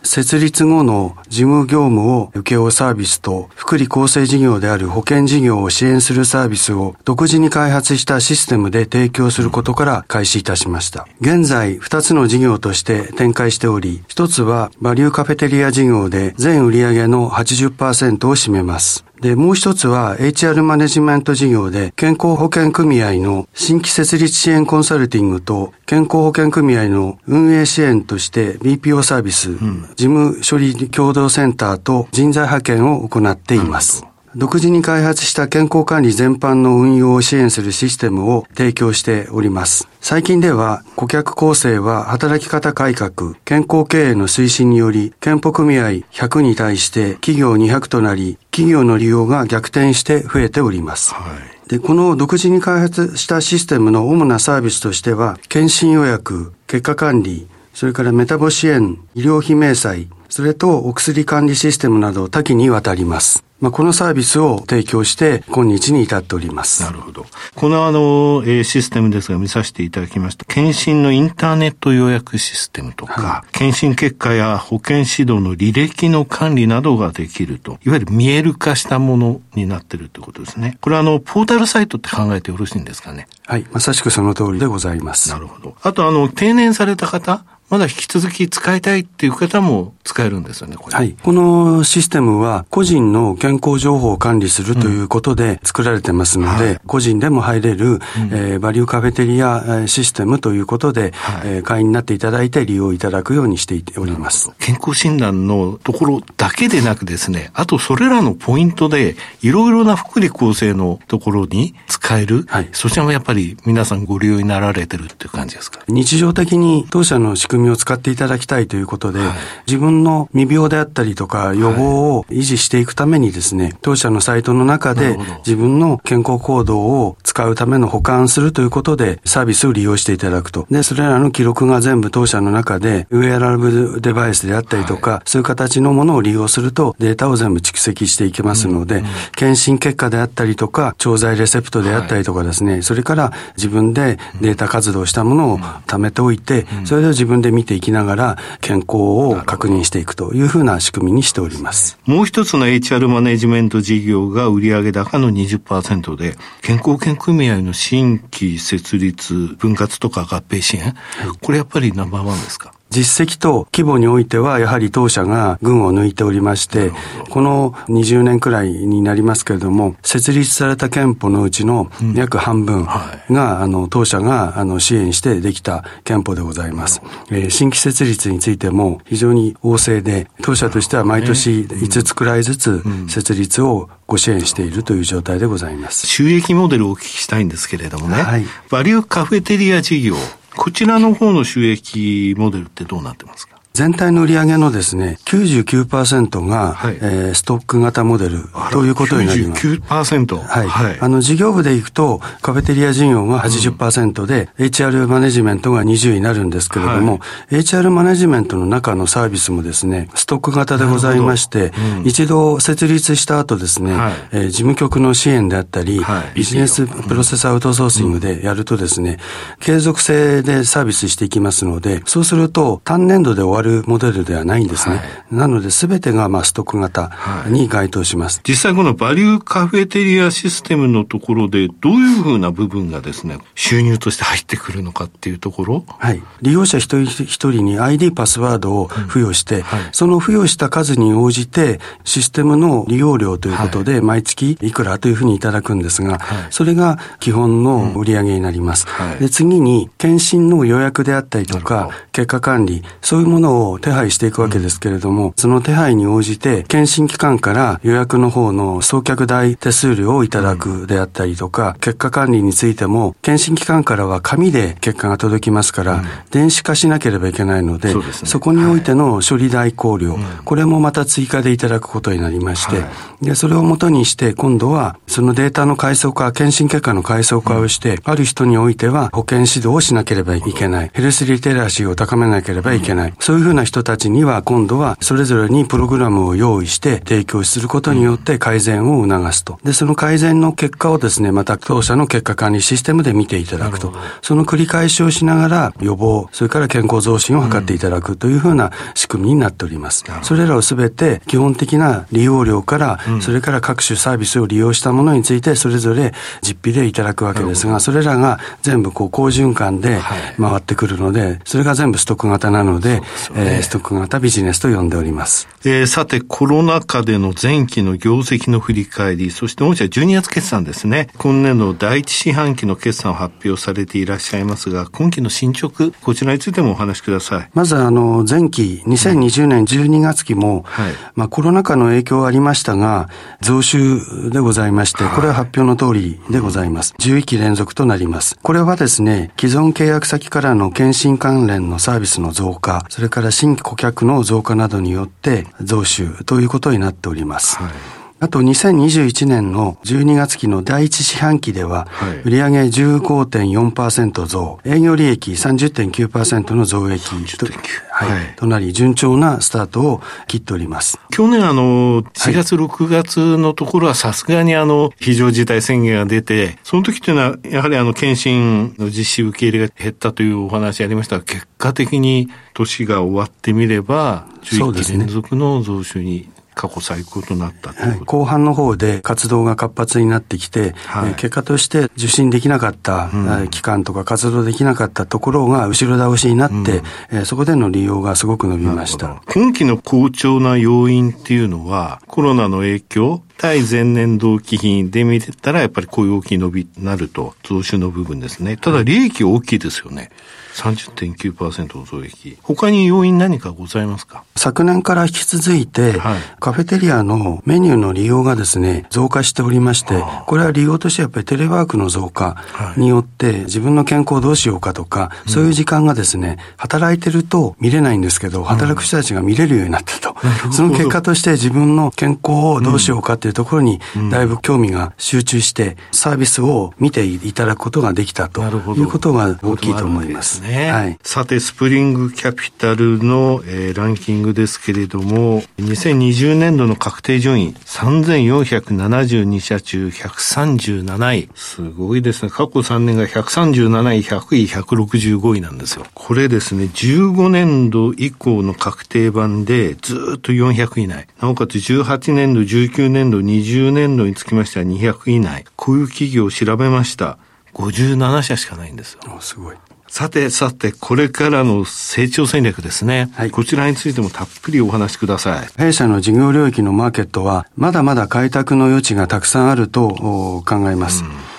設立後の事務業務を請け負うサービスと福利厚生事業である保険事業を支援するサービスを独自に開発したシステムで提供することから開始いたしました。現在、2つの事業として展開しており、1つはバリューカフェテリア事業で全売上の80%を占めます。で、もう一つは HR マネジメント事業で健康保険組合の新規設立支援コンサルティングと健康保険組合の運営支援として BPO サービス、うん、事務処理共同センターと人材派遣を行っています。独自に開発した健康管理全般の運用を支援するシステムを提供しております。最近では顧客構成は働き方改革、健康経営の推進により、健保組合100に対して企業200となり、企業の利用が逆転して増えております。はいで、この独自に開発したシステムの主なサービスとしては、検診予約、結果管理、それからメタボ支援、医療費明細、それとお薬管理システムなど多岐にわたります。まあ、このサービスを提供して今日に至っております。なるほど。このあの、えー、システムですが見させていただきました。検診のインターネット予約システムとか、はい、検診結果や保険指導の履歴の管理などができると、いわゆる見える化したものになってるということですね。これはあの、ポータルサイトって考えてよろしいんですかね？はい。まさしくその通りでございます。なるほど。あとあの、定年された方、まだ引き続き使いたいっていう方も使えるんですよね、これ。はい。このシステムは個人の健康情報を管理するということで作られてますので、うんはい、個人でも入れる、うん、えー、バリューカフェテリアシステムということで、はい、えー、会員になっていただいて利用いただくようにしております。健康診断のところだけでなくですね、あとそれらのポイントで、いろいろな福利厚生のところに使える、はい、そちらもやっぱり皆さんご利用になられてるっていう感じですか？日常的に当社の仕組み組みを使っていただきたいということで、はい、自分の未病であったりとか予防を維持していくためにですね、当社のサイトの中で自分の健康行動を使うための保管するということでサービスを利用していただくと。で、それらの記録が全部当社の中でウェアラブルデバイスであったりとか、はい、そういう形のものを利用するとデータを全部蓄積していけますので、うんうん、検診結果であったりとか、調剤レセプトであったりとかですね、はい、それから自分でデータ活動したものを貯めておいて、それで自分で見ていきながら健康を確認していくというふうな仕組みにしております。もう一つの HR マネジメント事業が売上高の20%で、健康保険組合の新規設立、分割とか合併支援、これやっぱりナンバーワンですか？実績と規模においては、やはり当社が群を抜いておりまして、この20年くらいになりますけれども、設立された憲法のうちの約半分が、あの、当社が、あの、支援してできた憲法でございます。えー、新規設立についても非常に旺盛で、当社としては毎年5つくらいずつ設立をご支援しているという状態でございます。収益モデルをお聞きしたいんですけれどもね、はい、バリューカフェテリア事業、こちらの方の収益モデルってどうなってますか？全体の売上のですね、99%が、はい、えー、ストック型モデルということになります。99%? はい。はい、あの、事業部でいくと、カフェテリア事業が80%で、うん、HR マネジメントが20になるんですけれども、はい、HR マネジメントの中のサービスもですね、ストック型でございまして、うん、一度設立した後ですね、はい、えー、事務局の支援であったり、はい、ビジネスプロセスアウトソーシングでやるとですね、継続性でサービスしていきますので、そうすると単年度で終わるるモデルではないんですね。はい、なので、すべてがまあストック型に該当します、はい、実際このバリューカフェテリアシステムのところで、どういうふうな部分がですね、収入として入ってくるのかっていうところ？はい。利用者一人一人に ID パスワードを付与して、うん。はい、その付与した数に応じて、システムの利用料ということで、毎月いくらというふうにいただくんですが、それが基本の売上になります。で次に、検診の予約であったりとか、結果管理、そういうものをを手配していくわけですけれども、その手配に応じて、検診機関から予約の方の送客代手数料をいただくであったりとか、結果管理についても、検診機関からは紙で結果が届きますから、電子化しなければいけないので、そこにおいての処理代行料、これもまた追加でいただくことになりまして、で、それをもとにして、今度は、そのデータの階層化、検診結果の階層化をして、ある人においては保健指導をしなければいけない。ヘルスリテラシーを高めなければいけない。そういうふうな人たちには、今度は、それぞれにプログラムを用意して提供することによって改善を促すと。で、その改善の結果をですね、また当社の結果管理システムで見ていただくと。その繰り返しをしながら予防、それから健康増進を図っていただくというふうな仕組みになっております。それらをすべて基本的な利用料から、それから各種サービスを利用したものについてそれぞれ実費でいただくわけですが、それらが全部こう好循環で回ってくるので、それが全部ストック型なので、えー、ストック型ビジネスと呼んでおります。えー、さて、コロナ禍での前期の業績の振り返り、そして御社12月決算ですね。今年度第一四半期の決算を発表されていらっしゃいますが、今期の進捗、こちらについてもお話しください。まず、あの、前期、2020年12月期も、はい、まあコロナ禍の影響はありましたが、増収でございまして、これは発表の通りでございます。11期連続となります。これはですね、既存契約先からの検診関連のサービスの増加、それからから新規顧客の増加などによって増収ということになっております。はいあと2021年の12月期の第一四半期では、売上15.4%増、営業利益30.9%の増益と,、はい、となり、順調なスタートを切っております。去年あの、4月、6月のところはさすがにあの、非常事態宣言が出て、その時というのは、やはりあの、検診の実施受け入れが減ったというお話ありましたが、結果的に年が終わってみれば、11期連続の増収に過去最高となったという、はい、後半の方で活動が活発になってきて、はい、結果として受診できなかった、うん、期間とか活動できなかったところが後ろ倒しになって、うん、そこでの利用がすごく伸びました。今期の好調な要因っていうのは、コロナの影響、対前年同期比で見てたら、やっぱりこういう大きい伸びになると、増収の部分ですね。ただ利益大きいですよね。30.9%の増益。他に要因何かございますか？昨年から引き続いて、はい、カフェテリアのメニューの利用がですね、増加しておりまして、これは利用としてやっぱりテレワークの増加によって、自分の健康をどうしようかとか、そういう時間がですね、働いてると見れないんですけど、働く人たちが見れるようになったと。うん、その結果として自分の健康をどうしようかっていうところに、だいぶ興味が集中して、サービスを見ていただくことができたということが大きいと思います。ね。はい。さて、スプリングキャピタルの、えー、ランキングですけれども、2020年度の確定順位、3472社中137位。すごいですね。過去3年が137位、100位、165位なんですよ。これですね、15年度以降の確定版でずっと400位以内。なおかつ18年度、19年度、20年度につきましては200位以内。こういう企業を調べました。57社しかないんですよ。すごい。さてさて、これからの成長戦略ですね。はい。こちらについてもたっぷりお話しください。弊社の事業領域のマーケットは、まだまだ開拓の余地がたくさんあると考えます。うん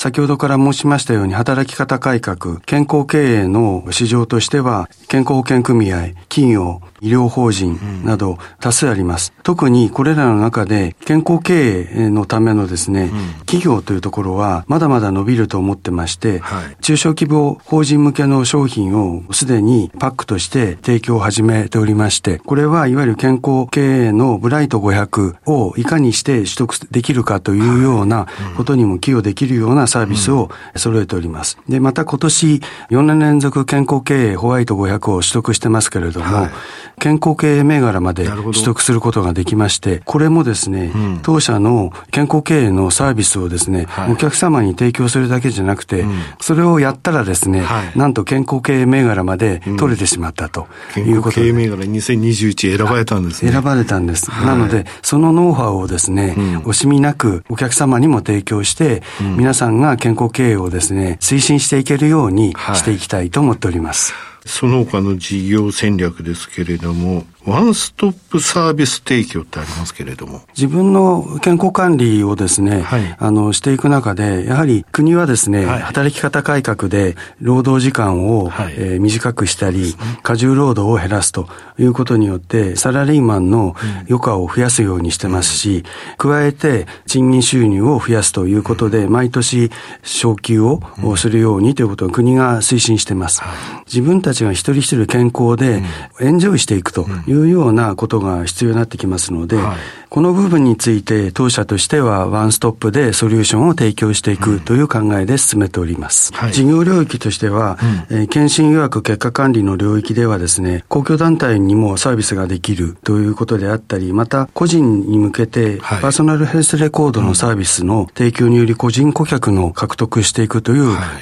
先ほどから申しましたように働き方改革、健康経営の市場としては、健康保険組合、企業、医療法人など多数あります。うん、特にこれらの中で健康経営のためのですね、うん、企業というところはまだまだ伸びると思ってまして、はい、中小規模法人向けの商品をすでにパックとして提供を始めておりまして、これはいわゆる健康経営のブライト500をいかにして取得できるかというようなことにも寄与できるようなサービスを揃えております。で、また今年4年連続健康経営ホワイト500を取得してますけれども、はい。健康経営銘柄まで取得することができまして、これもですね、うん、当社の健康経営のサービスをですね、はい、お客様に提供するだけじゃなくて、うん、それをやったらですね、はい、なんと健康経営銘柄まで取れてしまったということで。健康経営銘柄2021選ばれたんですね。選ばれたんです。はい、なので、そのノウハウをですね、うん、惜しみなくお客様にも提供して、皆さんが健康経営をですね、推進していけるようにしていきたいと思っております。その他の事業戦略ですけれども、ワンストップサービス提供ってありますけれども。自分の健康管理をですね、はい、あの、していく中で、やはり国はですね、はい、働き方改革で労働時間を、はい、えー、短くしたり、過重労働を減らすということによって、サラリーマンの余暇を増やすようにしてますし、加えて賃金収入を増やすということで、毎年昇給をするようにということを国が推進してます。自分たちが一人一人健康でエンジョイしていくというようなことが必要になってきますので、この部分について当社としてはワンストップでソリューションを提供していくという考えで進めております。はい、事業領域としては、うん、えー、検診予約結果管理の領域ではですね、公共団体にもサービスができるということであったり、また個人に向けてパーソナルヘルスレコードのサービスの提供により個人顧客の獲得していくとい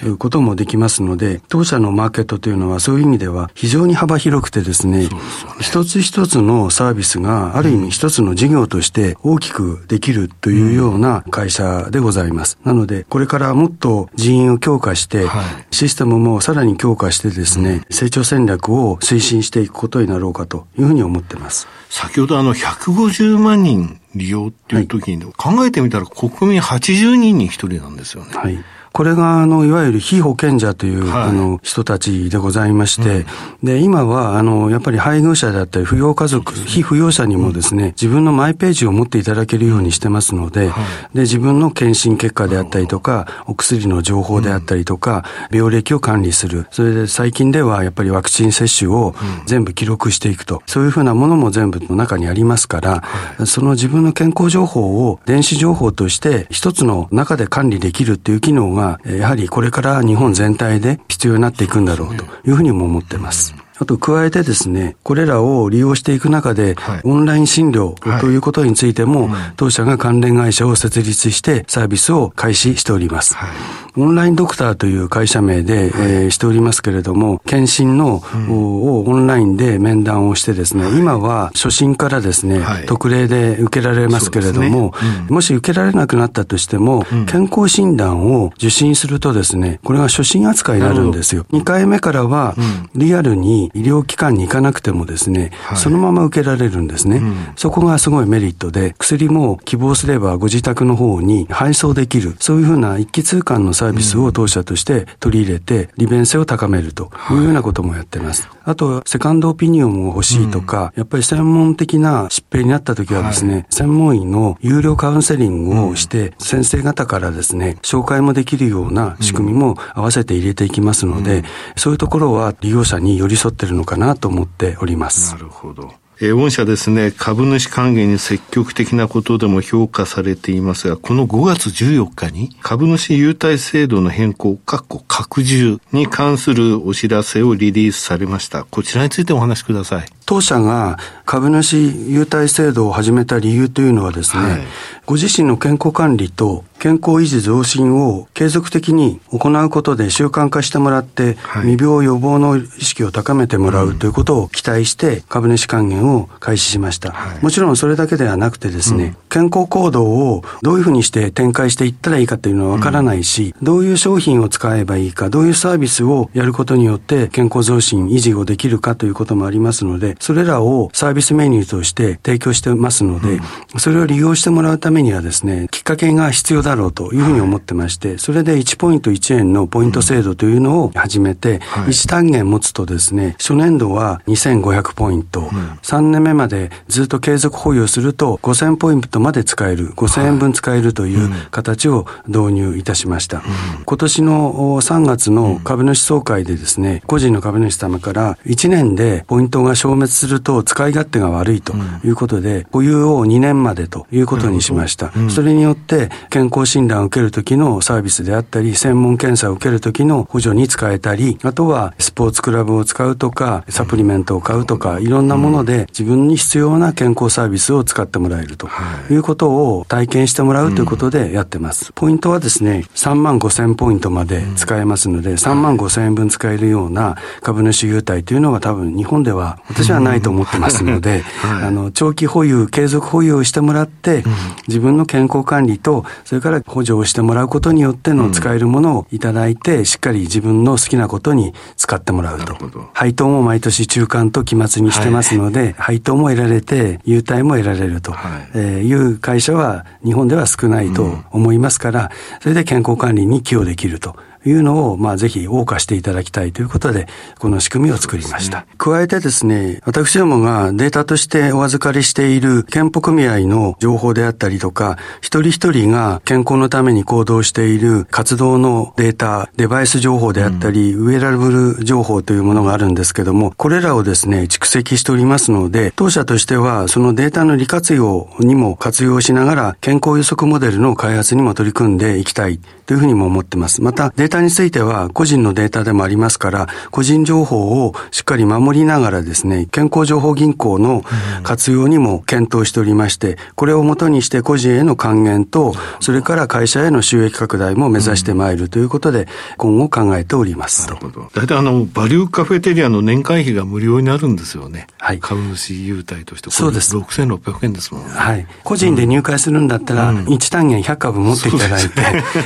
うこともできますので、当社のマーケットというのはそういう意味では非常に幅広くてですね、すね。一つ一つのサービスがある意味一つの事業として大きくできるというような会社でございます。なので、これからもっと人員を強化して、はい、システムもさらに強化してですね、うん、成長戦略を推進していくことになろうかというふうに思ってます。先ほどあの150万人利用っていう時に、はい、考えてみたら国民80人に1人なんですよね。はいこれが、あの、いわゆる非保険者という、はい、あの、人たちでございまして、うん、で、今は、あの、やっぱり配偶者であったり、扶養家族、非扶養者にもですね、自分のマイページを持っていただけるようにしてますので、はい、で、自分の検診結果であったりとか、お薬の情報であったりとか、病歴を管理する。それで、最近では、やっぱりワクチン接種を全部記録していくと。そういうふうなものも全部の中にありますから、はい、その自分の健康情報を電子情報として一つの中で管理できるっていう機能がやはりこれから日本全体で必要になっていくんだろうというふうにも思ってます。あと加えてですね、これらを利用していく中で、はい、オンライン診療ということについても、はい、当社が関連会社を設立してサービスを開始しております。はい。オンラインドクターという会社名で、はい、えー、しておりますけれども、検診の、うん、をオンラインで面談をしてですね、はい、今は初診からですね、はい、特例で受けられますけれども、ね。うん、もし受けられなくなったとしても、うん、健康診断を受診するとですね、これが初診扱いになるんですよ。2回目からは、リアルに医療機関に行かなくてもですね、そのまま受けられるんですね。そこがすごいメリットで、薬も希望すればご自宅の方に配送できる、そういうふうな一気通貫のサービスを当社として取り入れて、利便性を高めるとい。うようなこともやってます。あと、セカンドオピニオンも欲しいとか、やっぱり専門的な疾病になった時はですね、専門医の有料カウンセリングをして、先生方からですね、紹介もできるような仕組みも合わせて入れていきますので、そういうところは利用者に寄り添っててるのかなと思っております。なるほど。え、御社ですね、株主還元に積極的なことでも評価されていますが、この5月14日に株主優待制度の変更、括弧拡充に関するお知らせをリリースされました。こちらについてお話しください。当社が株主優待制度を始めた理由というのはですね、はい、ご自身の健康管理と健康維持増進を継続的に行うことで習慣化してもらって、はい、未病予防の意識を高めてもらうということを期待して株主還元を開始しました。はい、もちろんそれだけではなくてですね、うん、健康行動をどういうふうにして展開していったらいいかというのはわからないし、うん、どういう商品を使えばいいか、どういうサービスをやることによって健康増進維持をできるかということもありますので、それらをサービスメニューとして提供してますので、うん、それを利用してもらうためにはですね、きっかけが必要だろうというふうに思ってまして、それで1ポイント1円のポイント制度というのを始めて、1単元持つとですね、初年度は2500ポイント、3年目までずっと継続保有すると5000ポイントまで使える、5000円分使えるという形を導入いたしました。今年の3月の株主総会でですね、個人の株主様から1年でポイントが消滅すると使い勝手が悪いということで、保有を2年までということにしました。それによって健康診断を受けるときのサービスであったり、専門検査を受けるときの補助に使えたり、あとはスポーツクラブを使うとか、サプリメントを買うとか、いろんなもので自分に必要な健康サービスを使ってもらえるとい。うことを体験してもらうということでやってます。ポイントはですね、3万5千ポイントまで使えますので、3万5千円分使えるような株主優待というのが多分日本では私ははないと思ってますので、はい、あの、長期保有、継続保有をしてもらって、うん、自分の健康管理と、それから補助をしてもらうことによっての使えるものをいただいて、しっかり自分の好きなことに使ってもらうと。配当も毎年中間と期末にしてますので、はい、配当も得られて、優待も得られると、いう会社は日本では少ないと思いますから、それで健康管理に寄与できると。いうのを、まあ、ぜひ謳歌していただきたいということで、この仕組みを作りました。ね、加えてですね、私どもがデータとしてお預かりしている健保組合の情報であったりとか、一人一人が健康のために行動している活動のデータ、デバイス情報であったり、うん、ウェアラブル情報というものがあるんですけども、これらをですね、蓄積しておりますので、当社としては、そのデータの利活用にも活用しながら、健康予測モデルの開発にも取り組んでいきたいというふうにも思ってます。また、データについては個人のデータでもありますから、個人情報をしっかり守りながらですね、健康情報銀行の活用にも検討しておりまして、これをもとにして個人への還元と、それから会社への収益拡大も目指してまいるということで、今後考えております。なるほど。大体あの、バリューカフェテリアの年会費が無料になるんですよね。はい。株主優待として。そうです。6600円ですもんね。はい。個人で入会するんだったら、1単元100株持っていただいて、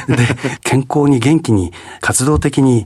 で、健康に元気に活動的に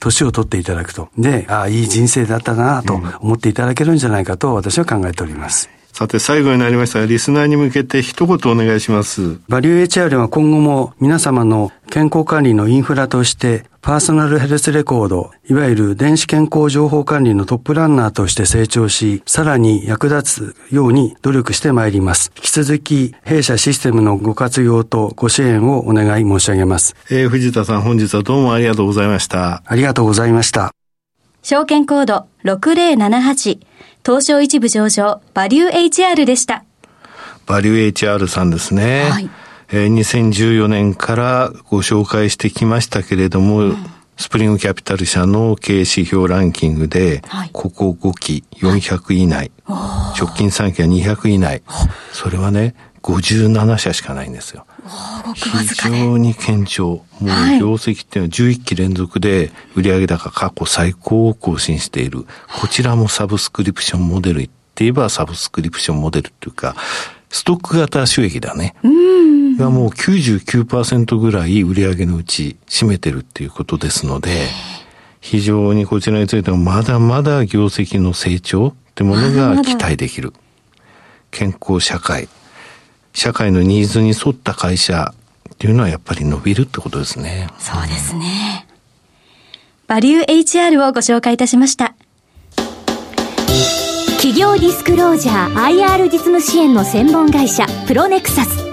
年を取っていただくと。で、ああ、いい人生だったなと思っていただけるんじゃないかと私は考えております。さて、最後になりましたが、リスナーに向けて一言お願いします。バリュー HR は今後も皆様の健康管理のインフラとして、パーソナルヘルスレコード、いわゆる電子健康情報管理のトップランナーとして成長し、さらに役立つように努力してまいります。引き続き、弊社システムのご活用とご支援をお願い申し上げます。えー、藤田さん、本日はどうもありがとうございました。ありがとうございました。証券コード6078東証一部上場バリュー HR でした。バリュー HR さんですね。はい。えー、2014年からご紹介してきましたけれども、うん、スプリングキャピタル社の経営指標ランキングで、はい、ここ5期400以内、はい、直近3期は200以内、それはね、57社しかないんですよ。非常に堅調。もう業績っていうのは11期連続で売上高過去最高を更新している。こちらもサブスクリプションモデルって言えばサブスクリプションモデルっていうか、ストック型収益だね。がもう99%ぐらい売上のうち占めてるっていうことですので、非常にこちらについてもまだまだ業績の成長ってものが期待できる。健康社会。社会のニーズに沿った会社っていうのはやっぱり伸びるってことですね。そうですね。バリュー HR をご紹介いたしました。企業ディスクロージャー IR 実務支援の専門会社プロネクサス。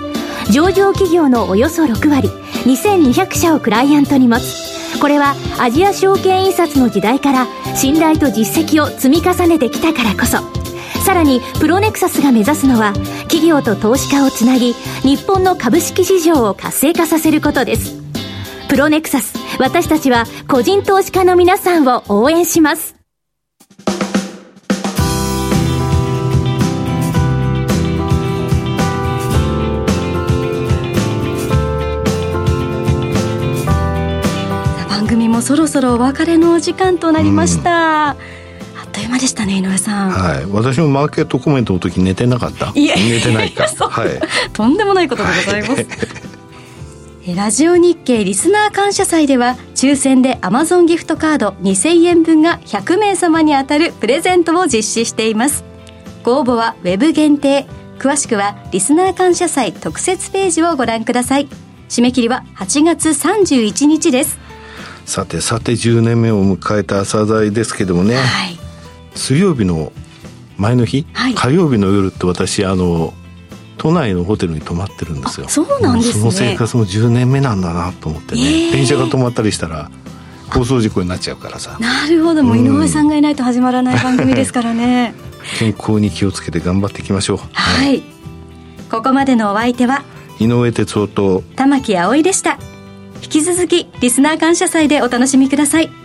上場企業のおよそ6割、2200社をクライアントに持つ。これはアジア証券印刷の時代から信頼と実績を積み重ねてきたからこそ。さらにプロネクサスが目指すのは企業と投資家をつなぎ日本の株式市場を活性化させることです。プロネクサス私たちは個人投資家の皆さんを応援します。番組もそろそろお別れのお時間となりました、うんという間でしたね井上さん。はい。私もマーケットコメントの時寝てなかった？いや寝てないか。*laughs* はい。とんでもないことでございます、はい。ラジオ日経リスナー感謝祭では抽選でアマゾンギフトカード2000円分が100名様に当たるプレゼントを実施しています。ご応募はウェブ限定。詳しくはリスナー感謝祭特設ページをご覧ください。締め切りは8月31日です。さてさて10年目を迎えた朝鮮ですけどもね、はい水曜日の前の日、はい、火曜日の夜って私あの都内のホテルに泊まってるんですよ。そうなんですね。その生活も10年目なんだなと思ってね、えー、電車が止まったりしたら放送事故になっちゃうからさ。なるほど。もう井上さんがいないと始まらない番組ですからね。*laughs* 健康に気をつけて頑張っていきましょう。はい、はい、ここまでのお相手は井上哲夫と玉木葵でした。引き続きリスナー感謝祭でお楽しみください